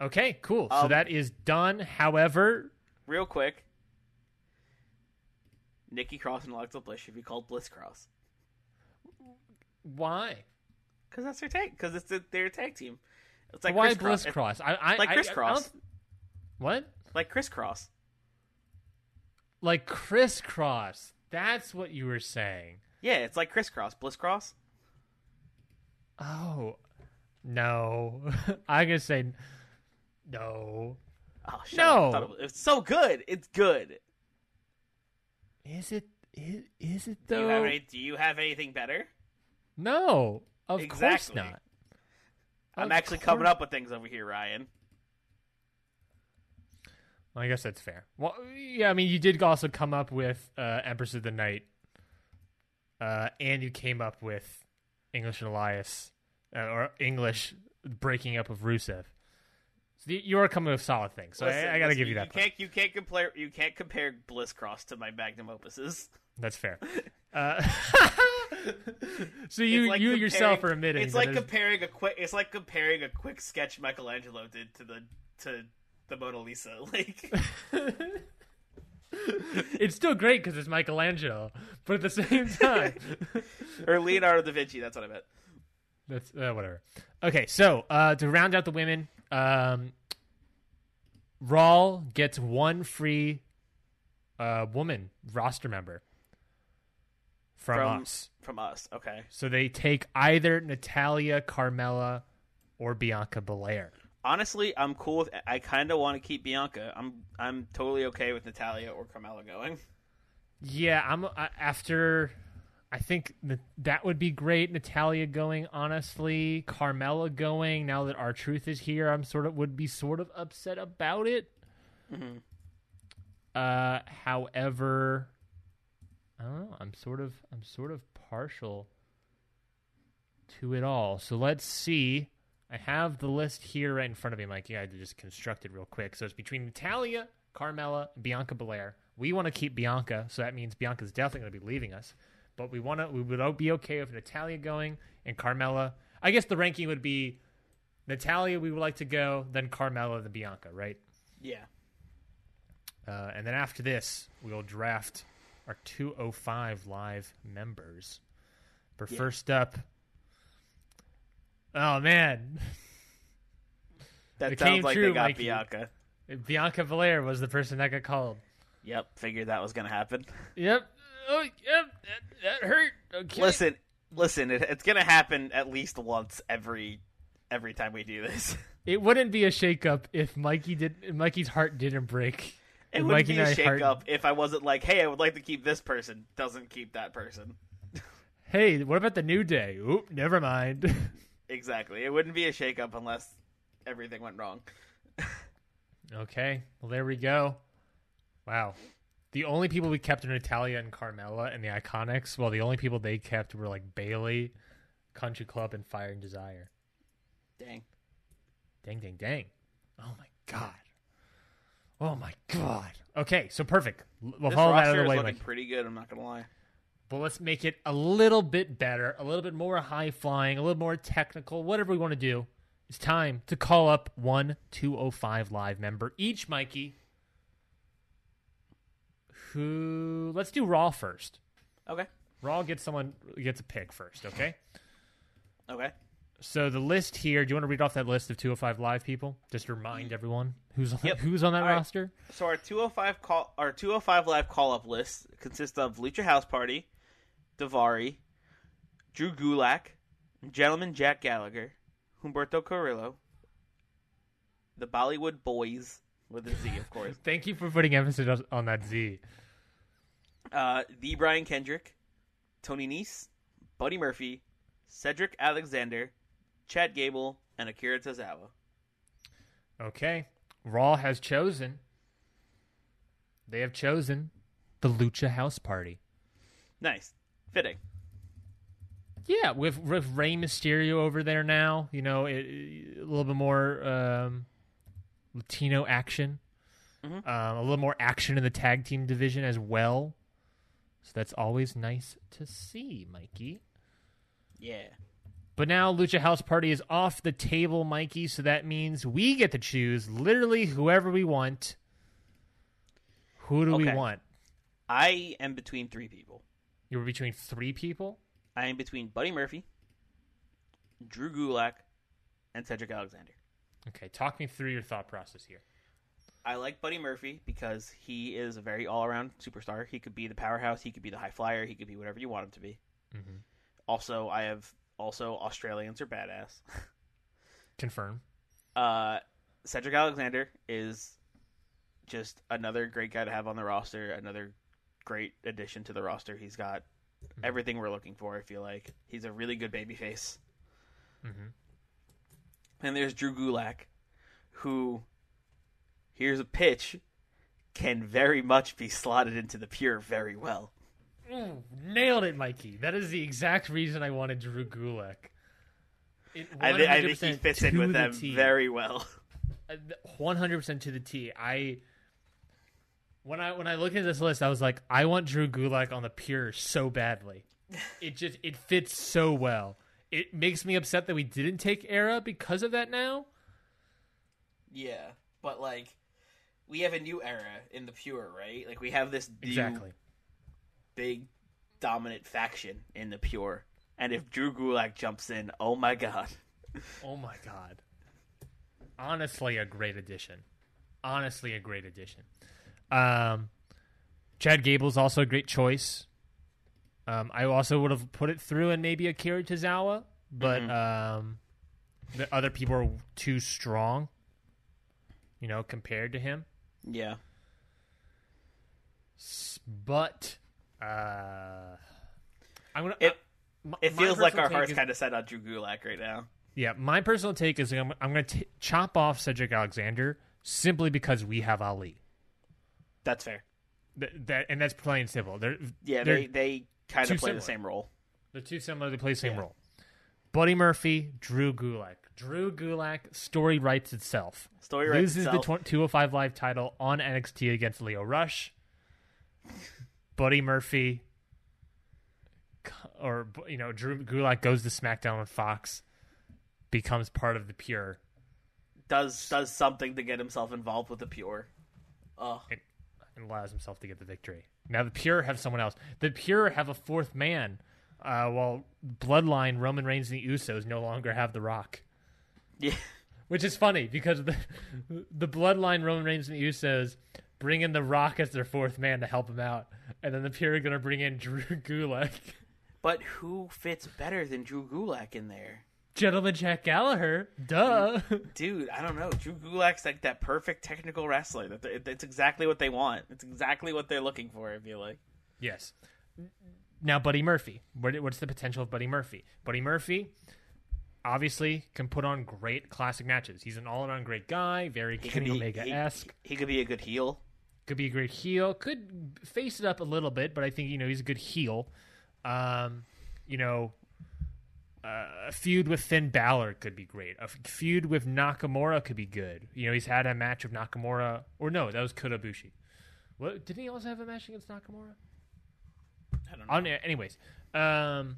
Okay, cool. so Um, that is done. However, Real quick, Nikki Cross and Alexa Bliss should be called Bliss Cross why? because that's their tag. Because it's a, their tag team. It's like why crisscross. Bliss Cross? I, I, like crisscross. what? like crisscross. Like crisscross. That's what you were saying. Yeah, it's like crisscross. Bliss Cross. Oh, no. I'm gonna say no. Oh shit! No. It it's so good. It's good. Is it? Is, is it Do though? you have any? Do you have anything better? No, of course not. I'm Of actually coming up with things over here, Ryan. I guess that's fair. Well, yeah, I mean, you did also come up with uh, Empress of the Night, uh, and you came up with English and Elias, uh, or English breaking up of Rusev. So you are coming with solid things. So Listen, I, I got to give you that. You can't. You can't compare. You can't compare Bliss Cross to my magnum opuses. That's fair. Uh, so you like you yourself are admitting It's like comparing a quick. It's like comparing a quick sketch Michelangelo did to the to the Mona Lisa. Like it's still great because it's Michelangelo, but at the same time, or Leonardo da Vinci. That's what I meant. that's uh, whatever. Okay, so uh, to round out the women, um, Raw gets one free uh, woman roster member from, From- us. From us. Okay. So they take either Natalya, Carmella, or Bianca Belair. Honestly, I'm cool with. I kind of want to keep Bianca. I'm I'm totally okay with Natalya or Carmella going. Yeah, I'm uh, after. I think that that would be great. Natalya going, honestly. Carmella going. Now that R Truth is here, I'm sort of would be sort of upset about it. Uh, however, I don't know. I'm sort of I'm sort of partial to it all. So let's see. I have the list here right in front of me, Mikey. I had to just construct it real quick. So it's between Natalya, Carmella, and Bianca Belair. We want to keep Bianca, so that means Bianca's definitely going to be leaving us. But we want to. We would be okay with Natalya going and Carmella. I guess the ranking would be Natalya. We would like to go, then Carmella, then Bianca, right? Yeah. Uh, and then after this, we'll draft our 205 live members. But Yeah. first up, oh man, That It sounds came like true, they got Mikey. Bianca. Bianca Belair was the person that got called. Yep, figured that was gonna happen. Yep. Oh, yep. That, that hurt. Okay. Listen, listen, it, it's gonna happen at least once every every time we do this. It wouldn't be a shakeup if Mikey did. if Mikey's heart didn't break. It would Mikey be a I heart- shakeup if I wasn't like, hey, I would like to keep this person. Doesn't keep that person. Hey, what about the new day? Oop, never mind. Exactly. It wouldn't be a shakeup unless everything went wrong. Okay, well there we go. Wow, the only people we kept are Natalya and Carmella and the Iconics. Well, the only people they kept were like Bayley, Country Club, and Fire and Desire. Dang. Dang, dang, dang! Oh my god! Oh my god! Okay, so perfect. We'll This follow that out roster of the is way, looking Mike. pretty good. I'm not gonna lie. But let's make it a little bit better, a little bit more high flying, a little more technical, whatever we want to do. It's time to call up one 205 live member each, Mikey. Who? Let's do Raw first. Okay. Raw gets someone gets a pick first, okay? Okay. So the list here. Do you want to read off that list of 205 live people? Just to remind mm. everyone who's on, Yep. who's on that All right. roster. So our 205 call our 205 live call up list consists of Lucha House Party, Daivari, Drew Gulak, Gentleman Jack Gallagher, Humberto Carrillo, the Bollywood Boys with a Z, of course. Thank you for putting emphasis on that Z. Uh, the Brian Kendrick, Tony Nese, Buddy Murphy, Cedric Alexander, Chad Gable, and Akira Tozawa. Okay. Raw has chosen. They have chosen the Lucha House Party. Nice, fitting. Yeah, with with Rey Mysterio over there now, you know, it, it- a little bit more um, Latino action, Mhm. um, a little more action in the tag team division as well. So that's always nice to see, Mikey. Yeah. But now Lucha House Party is off the table, Mikey. So that means we get to choose literally whoever we want. Who do we want? I am between three people. You were between three people. I am between Buddy Murphy, Drew Gulak, and Cedric Alexander. Okay, talk me through your thought process here. I like Buddy Murphy because he is a very all-around superstar. He could be the powerhouse. He could be the high flyer. He could be whatever you want him to be. Mhm. Also, I have also Australians are badass. Confirm. Uh, Cedric Alexander is just another great guy to have on the roster. Another great addition to the roster. He's got everything we're looking for. I feel like he's a really good babyface. Mhm. And there's Drew Gulak, who, here's a pitch, can very much be slotted into the pure very well. Ooh, nailed it, Mikey. That is the exact reason I wanted Drew Gulak. I, thi- I think he fits in with the them T. very well. Uh, one hundred percent to the T. I when I when I looked at this list, I was like, I want Drew Gulak on the pure so badly. It just it fits so well. It makes me upset that we didn't take Era because of that now. Yeah, but like, we have a new era in the pure, right? Like we have this new Exactly. big dominant faction in the pure. And if Drew Gulak jumps in, oh my god. Oh my god. Honestly, a great addition. Honestly, a great addition. Um, Chad Gable's also a great choice. Um, I also would have put it through and maybe Akira Tozawa, but um, the other people are too strong. You know, compared to him. Yeah. S- But uh, I'm gonna. It- my- It feels like our heart's is- kind of set on Drew Gulak right now. Yeah, my personal take is I'm, I'm going to chop off Cedric Alexander simply because we have Ali. That's fair. Th- that and that's plain simple. They're Yeah, they're, they they kind of play the same role. they're too similar. They play the same Yeah. role. Buddy Murphy, Drew Gulak. Drew Gulak story writes itself. Story writes loses itself. the 205 live title on NXT against Lio Rush. Buddy Murphy, or you know, Drew Gulak goes to SmackDown with Fox, becomes part of the Pure, does does something to get himself involved with the pure. Oh, and, and allows himself to get the victory. Now the Pure have someone else. The Pure have a fourth man, uh, while Bloodline Roman Reigns and the Usos no longer have The Rock. Yeah. Which is funny because the the bloodline Roman Reigns and Usos bring in the Rock as their fourth man to help him out, and then the Pure are gonna bring in Drew Gulak, But who fits better than Drew Gulak in there? Gentleman Jack Gallagher. Duh. Dude, I don't know. Drew Gulak's like that perfect technical wrestler. That It's exactly what they want. It's exactly what they're looking for. I feel like. yes. Now Buddy Murphy. What's the potential of Buddy Murphy? Buddy Murphy obviously can put on great classic matches. He's an all-around great guy, very He Kenny could be Omega he, esque. he could be a good heel. could be a great heel. Could face it up a little bit, but I think you know he's a good heel. Um, you know, uh, a feud with Finn Balor could be great. A f- feud with Nakamura could be good. You know, he's had a match with Nakamura, or no, that was Kota Ibushi. What didn't he also have a match against Nakamura? I don't know. On, anyways, um,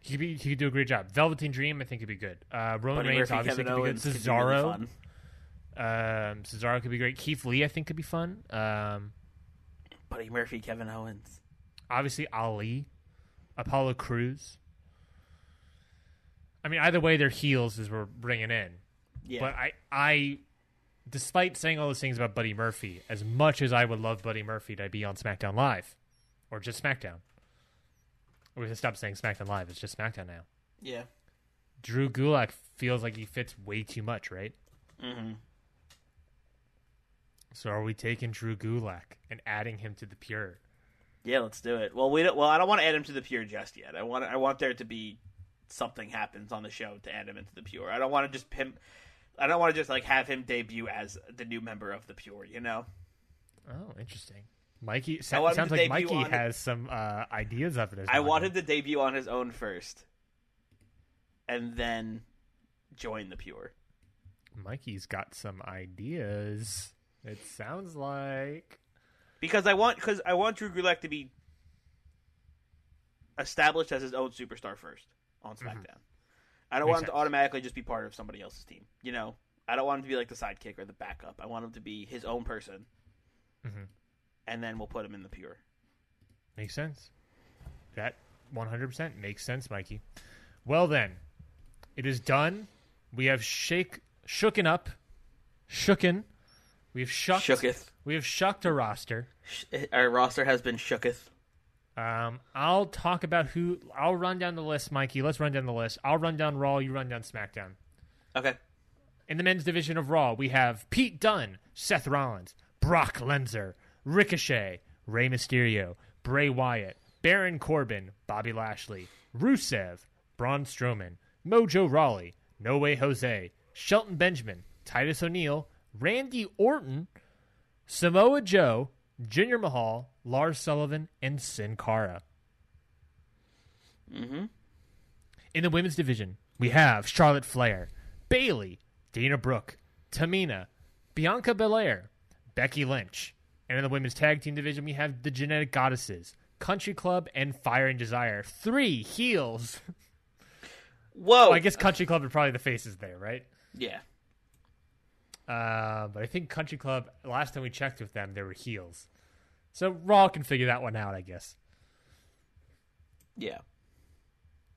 he could be he could do a great job. Velveteen Dream, I think, could be good. Uh, Roman Buddy Reigns Murphy, obviously Kevin could be Owens good. could be really Cesaro, fun. um, Cesaro could be great. Keith Lee, I think, could be fun. Um, Buddy Murphy, Kevin Owens. obviously Ali, Apollo Crews. I mean, either way, they're heels as we're bringing in. Yeah. But I, I, despite saying all those things about Buddy Murphy, as much as I would love Buddy Murphy to be on SmackDown Live, or just SmackDown, or we can stop saying SmackDown Live. It's just SmackDown now. yeah. Drew Gulak feels like he fits way too much, right? Mm-hmm. So are we taking Drew Gulak and adding him to the pure? Yeah, let's do it. Well, we don't, well, I don't want to add him to the pure just yet. I want I want there to be something happens on the show to add him into the pure. I don't want to just him. I don't want to just like have him debut as the new member of the pure. You know. Oh, interesting. Mikey I so, want him sounds like Mikey has some uh, ideas of it. As I want him to debut on his own first, and then join the pure. Mikey's got some ideas. It sounds like. because I want because I want Drew Gulak to be established as his own superstar first on SmackDown. I don't Makes want him to automatically just be part of somebody else's team. You know, I don't want him to be like the sidekick or the backup. I want him to be his own person, Mhm. And then we'll put them in the pure. Makes sense. That 100% makes sense, Mikey. Well, then, it is done. We have shake, shooken up, shooken. We have shucked. Shooketh. We have shucked a roster. Sh- Our roster has been shooketh. Um, I'll talk about who. I'll run down the list, Mikey. Let's run down the list. I'll run down Raw. You run down SmackDown. Okay. In the men's division of Raw, we have Pete Dunne, Seth Rollins, Brock Lesnar, Ricochet, Rey Mysterio, Bray Wyatt, Baron Corbin, Bobby Lashley, Rusev, Braun Strowman, Mojo Rawley, No Way Jose, Shelton Benjamin, Titus O'Neil, Randy Orton, Samoa Joe, Jinder Mahal, Lars Sullivan, and Sin Cara. Mm-hmm. In the women's division, we have Charlotte Flair, Bayley, Dana Brooke, Tamina, Bianca Belair, Becky Lynch. And in the women's tag team division, we have the Genetic Goddesses, Country Club, and Fire and Desire. Three heels. Whoa. Well, I guess Country Club are probably the faces there, right? Yeah. Uh, but I think Country Club, last time we checked with them, they were heels. So Raw can figure that one out, I guess. Yeah.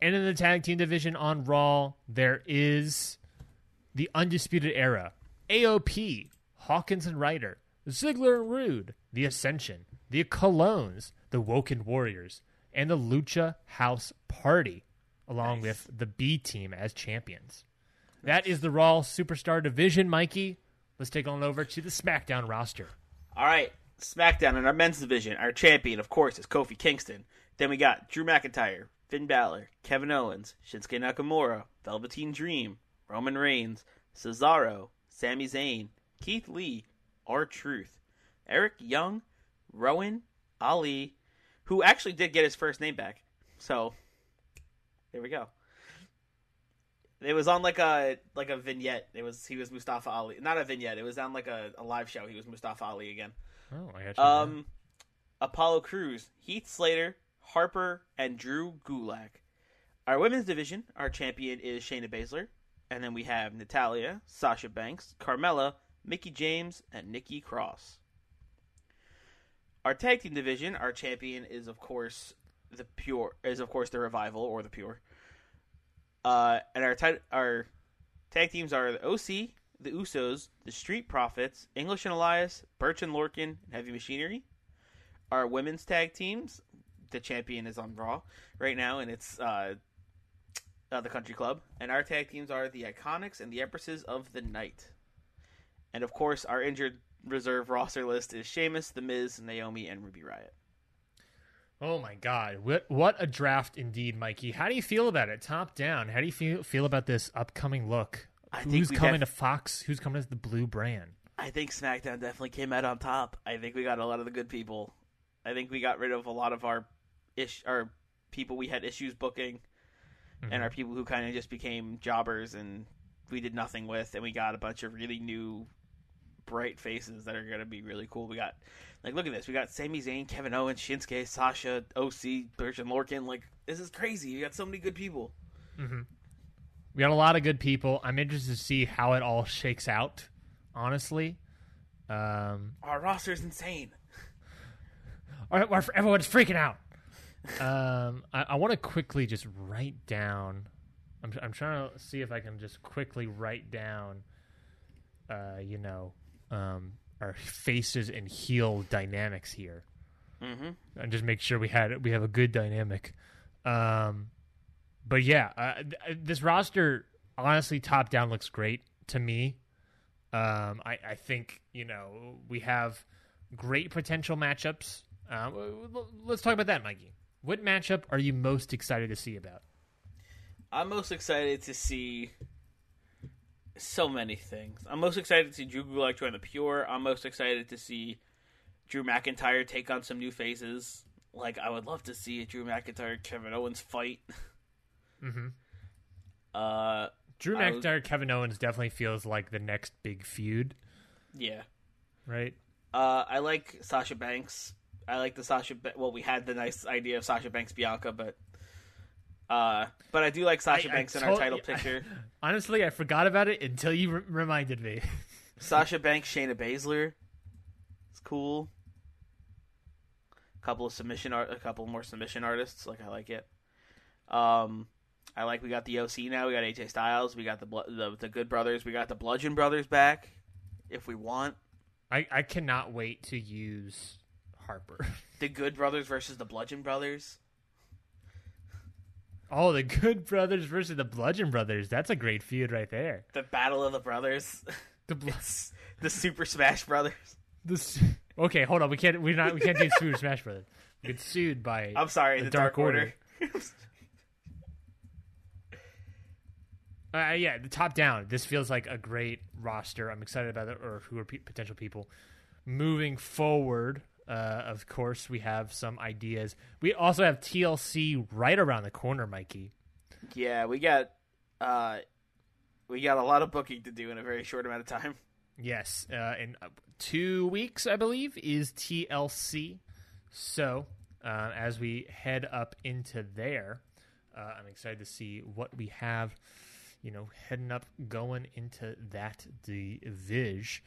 And in the tag team division on Raw, there is the Undisputed Era, AOP, Hawkins and Ryder, Ziggler and Roode, the Ascension, the Colons, the Woken Warriors, and the Lucha House Party, along with the B team as champions. That is the Raw Superstar Division, Mikey. Let's take on over to the SmackDown roster. All right, SmackDown in our men's division, our champion, of course, is Kofi Kingston. Then we got Drew McIntyre, Finn Balor, Kevin Owens, Shinsuke Nakamura, Velveteen Dream, Roman Reigns, Cesaro, Sami Zayn, Keith Lee, R Truth, Eric Young, Rowan, Ali, who actually did get his first name back. So there we go. It was on like a like a vignette. It was he was Mustafa Ali, not a vignette. It was on like a, a live show. He was Mustafa Ali again. Oh, I got you. Um, Apollo Crews, Heath Slater, Harper, and Drew Gulak. Our women's division, our champion is Shayna Baszler, and then we have Natalya, Sasha Banks, Carmella, Mickie James, and Nikki Cross. Our tag team division, our champion is of course the pure is of course the revival or the pure. Uh, and our ti- our tag teams are the OC, the Usos, the Street Profits, English and Elias, Burch and Lorcan, and Heavy Machinery. Our women's tag teams, the champion is on Raw right now, and it's uh, uh, the Country Club. And our tag teams are the Iconics and the Empresses of the Night. And of course, our injured reserve roster list is Sheamus, The Miz, Naomi, and Ruby Riot. Oh my God! What what a draft indeed, Mikey. How do you feel about it, top down? How do you feel feel about this upcoming look? I think Who's coming def- to Fox? Who's coming as the blue brand? I think SmackDown definitely came out on top. I think we got a lot of the good people. I think we got rid of a lot of our ish our people we had issues booking and mm-hmm. our people who kind of just became jobbers and we did nothing with and we got a bunch of really new bright faces that are going to be really cool. We got like look at this. We got Sami Zayn, Kevin Owens, Shinsuke, Sasha, OC, Burch and Lorcan. Like this is crazy. You got so many good people. We got a lot of good people. I'm interested to see how it all shakes out. Honestly, um, Our is insane. All right, everyone's freaking out. Um, I, I want to quickly just write down. I'm, I'm trying to see if I can just quickly write down. Uh, you know, um, our faces and heel dynamics here, Mhm. and just make sure we had we have a good dynamic. Um, but yeah, uh, th- this roster honestly top down looks great to me. Um, I, I think you know we have great potential matchups. Um, l- let's talk about that, Mikey. What matchup are you most excited to see about? I'm most excited to see so many things. I'm most excited to see Drew Gulak join the Pure. I'm most excited to see Drew McIntyre take on some new faces. Like I would love to see a Drew McIntyre Kevin Owens fight. Mm-hmm. Uh, Drew McIntyre, Kevin Owens definitely feels like the next big feud, yeah. right? Uh, I like Sasha Banks. I like the Sasha. Ba- well, we had the nice idea of Sasha Banks Bianca, but uh, but I do like Sasha I- I Banks in our title picture. Honestly, I forgot about it until you re- reminded me. Sasha Banks, Shayna Baszler. It's cool. A couple of submission art, a couple more submission artists. Like I like it. Um, I like we got the OC now. We got AJ Styles. We got the the the Good Brothers. We got the Bludgeon Brothers back, if we want. I, I cannot wait to use Harper. The Good Brothers versus the Bludgeon Brothers. Oh, the Good Brothers versus the Bludgeon Brothers. That's a great feud right there. The Battle of the Brothers. The bl- the Super Smash Brothers. this. Okay, hold on. We can't. We're not. We can't do Super Smash Brothers. We get sued by. I'm sorry, the, Dark, Order. Uh, yeah, the top down. This feels like a great roster. I'm excited about it, or who are pe- potential people moving forward. Uh, of course, we have some ideas. We also have TLC right around the corner, Mikey. yeah, we got uh, we got a lot of booking to do in a very short amount of time. Yes, uh, in uh, two weeks, I believe, is TLC. So, uh, as we head up into there, uh, I'm excited to see what we have. You know, heading up, going into that division.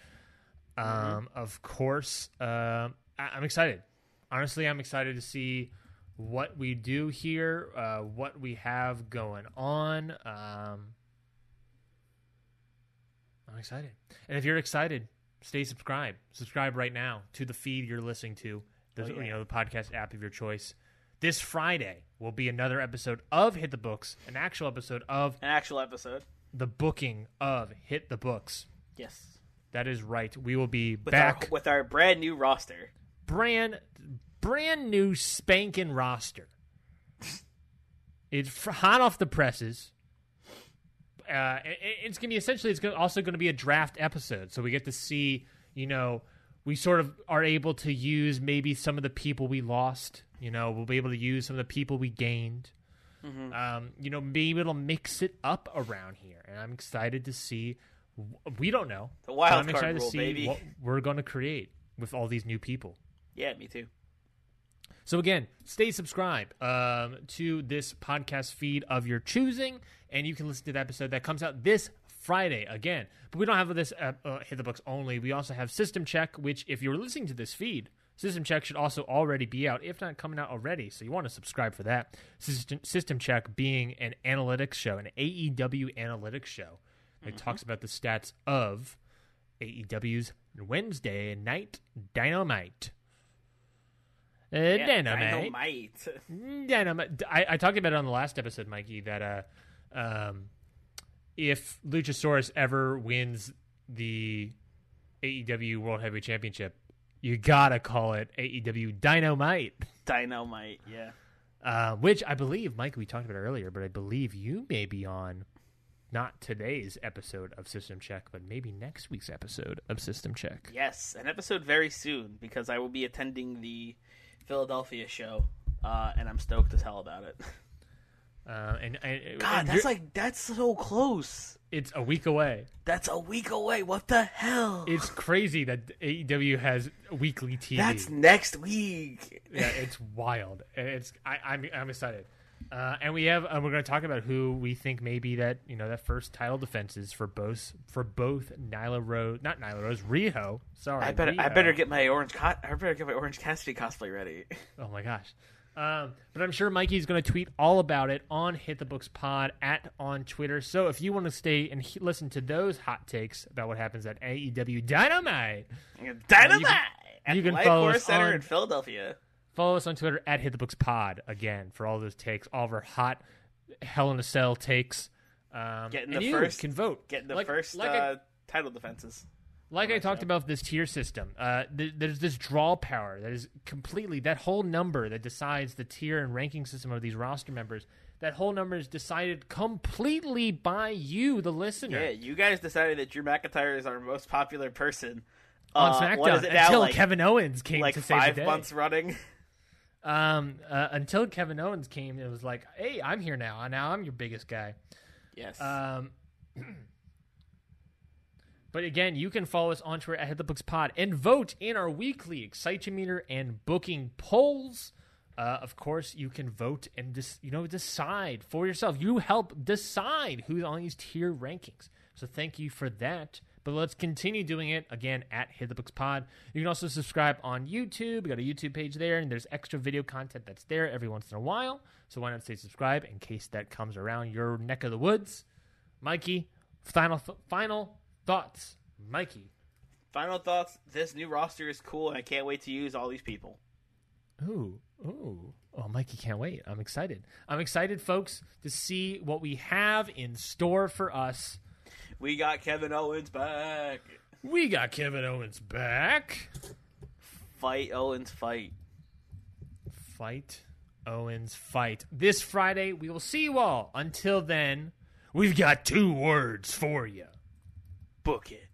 Um, Of course, um, I- I'm excited. Honestly, I'm excited to see what we do here, uh, what we have going on. Um, I'm excited. And if you're excited, stay subscribed. Subscribe right now to the feed you're listening to, the Oh, yeah. you know the podcast app of your choice. This Friday will be another episode of Hit the Books, an actual episode of An actual episode. the booking of Hit the Books. Yes. That is right. We will be With back our with our brand new roster. Brand brand new spanking roster. It's hot off the presses. Uh, it's gonna be essentially. It's gonna, also going to be a draft episode, so we get to see. You know, we sort of are able to use maybe some of the people we lost. You know, we'll be able to use some of the people we gained. Um, you know, maybe it'll mix it up around here, and I'm excited to see. We don't know. The wild I'm card excited rule, to see baby. what we're going to create with all these new people. Yeah, me too. So again, stay subscribed um, to this podcast feed of your choosing, and you can listen to the episode that comes out this Friday again. But we don't have this uh, uh, hit the books only. We also have System Check, which if you're listening to this feed, System Check should also already be out, if not coming out already. So you want to subscribe for that. System, System Check being an analytics show, an AEW analytics show that talks about the stats of AEW's Wednesday night Dynamite. Uh, Yeah, Dynamite. Dynamite. Dynamite. I, I talked about it on the last episode, Mikey, that uh, um, if Luchasaurus ever wins the AEW World Heavyweight Championship, you gotta call it AEW Dynamite. Dynamite. Yeah. Uh, which I believe, Mike, we talked about earlier, but I believe you may be on not today's episode of System Check, but maybe next week's episode of System Check. Yes, an episode very soon because I will be attending the Philadelphia show, uh, and I'm stoked as hell about it. Uh, and, and God, and that's like that's so close. it's a week away. That's a week away. What the hell? It's crazy that AEW has weekly TV. That's next week. yeah, it's wild. It's I, I'm I'm excited. Uh, and we have uh, we're going to talk about who we think maybe that you know that first title defenses for both for both Nyla Rose, not Nyla Rose, Riho. Sorry, I better I better get my orange co- I better get my Orange Cassidy cosplay ready. Oh my gosh. Um, but I'm sure Mikey's going to tweet all about it on Hit the Books Pod at on Twitter. So if you want to stay and he- listen to those hot takes about what happens at AEW Dynamite, Dynamite at you can Life follow Force us Center on- in Philadelphia. Follow us on Twitter at Hit the Books Pod again for all those takes, all of our hot Hell in a Cell takes. Um, Getting the you first- can vote. Getting the Like- first like uh, I, title defenses. like I talked about this tier system. Uh, th- there's this draw power that is completely that whole number that decides the tier and ranking system of these roster members. That whole number is decided completely by you, the listener. Yeah, you guys decided that Drew McIntyre is our most popular person on Uh, SmackDown What is it now? until like, Kevin Owens came like to save five the day. months running. Um, uh, until Kevin Owens came, it was like, hey, I'm here now. Now I'm your biggest guy. Yes. Um, but again, you can follow us on Twitter at Hit the Books Pod and vote in our weekly Excitometer and booking polls. Uh, of course, you can vote and dis- you know decide for yourself. You help decide who's on these tier rankings. So thank you for that. But let's continue doing it again at Hit the Books Pod. You can also subscribe on YouTube. We got a YouTube page there, and there's extra video content that's there every once in a while. So why not stay subscribed in case that comes around your neck of the woods? Mikey, final th- final thoughts. Mikey. Final thoughts. This new roster is cool, and I can't wait to use all these people. Ooh, ooh. Oh, Mikey can't wait. I'm excited. I'm excited, folks, to see what we have in store for us. We got Kevin Owens back. We got Kevin Owens back. Fight Owens, fight. Fight Owens fight. This Friday, we will see you all. Until then, we've got two words for you. Book it.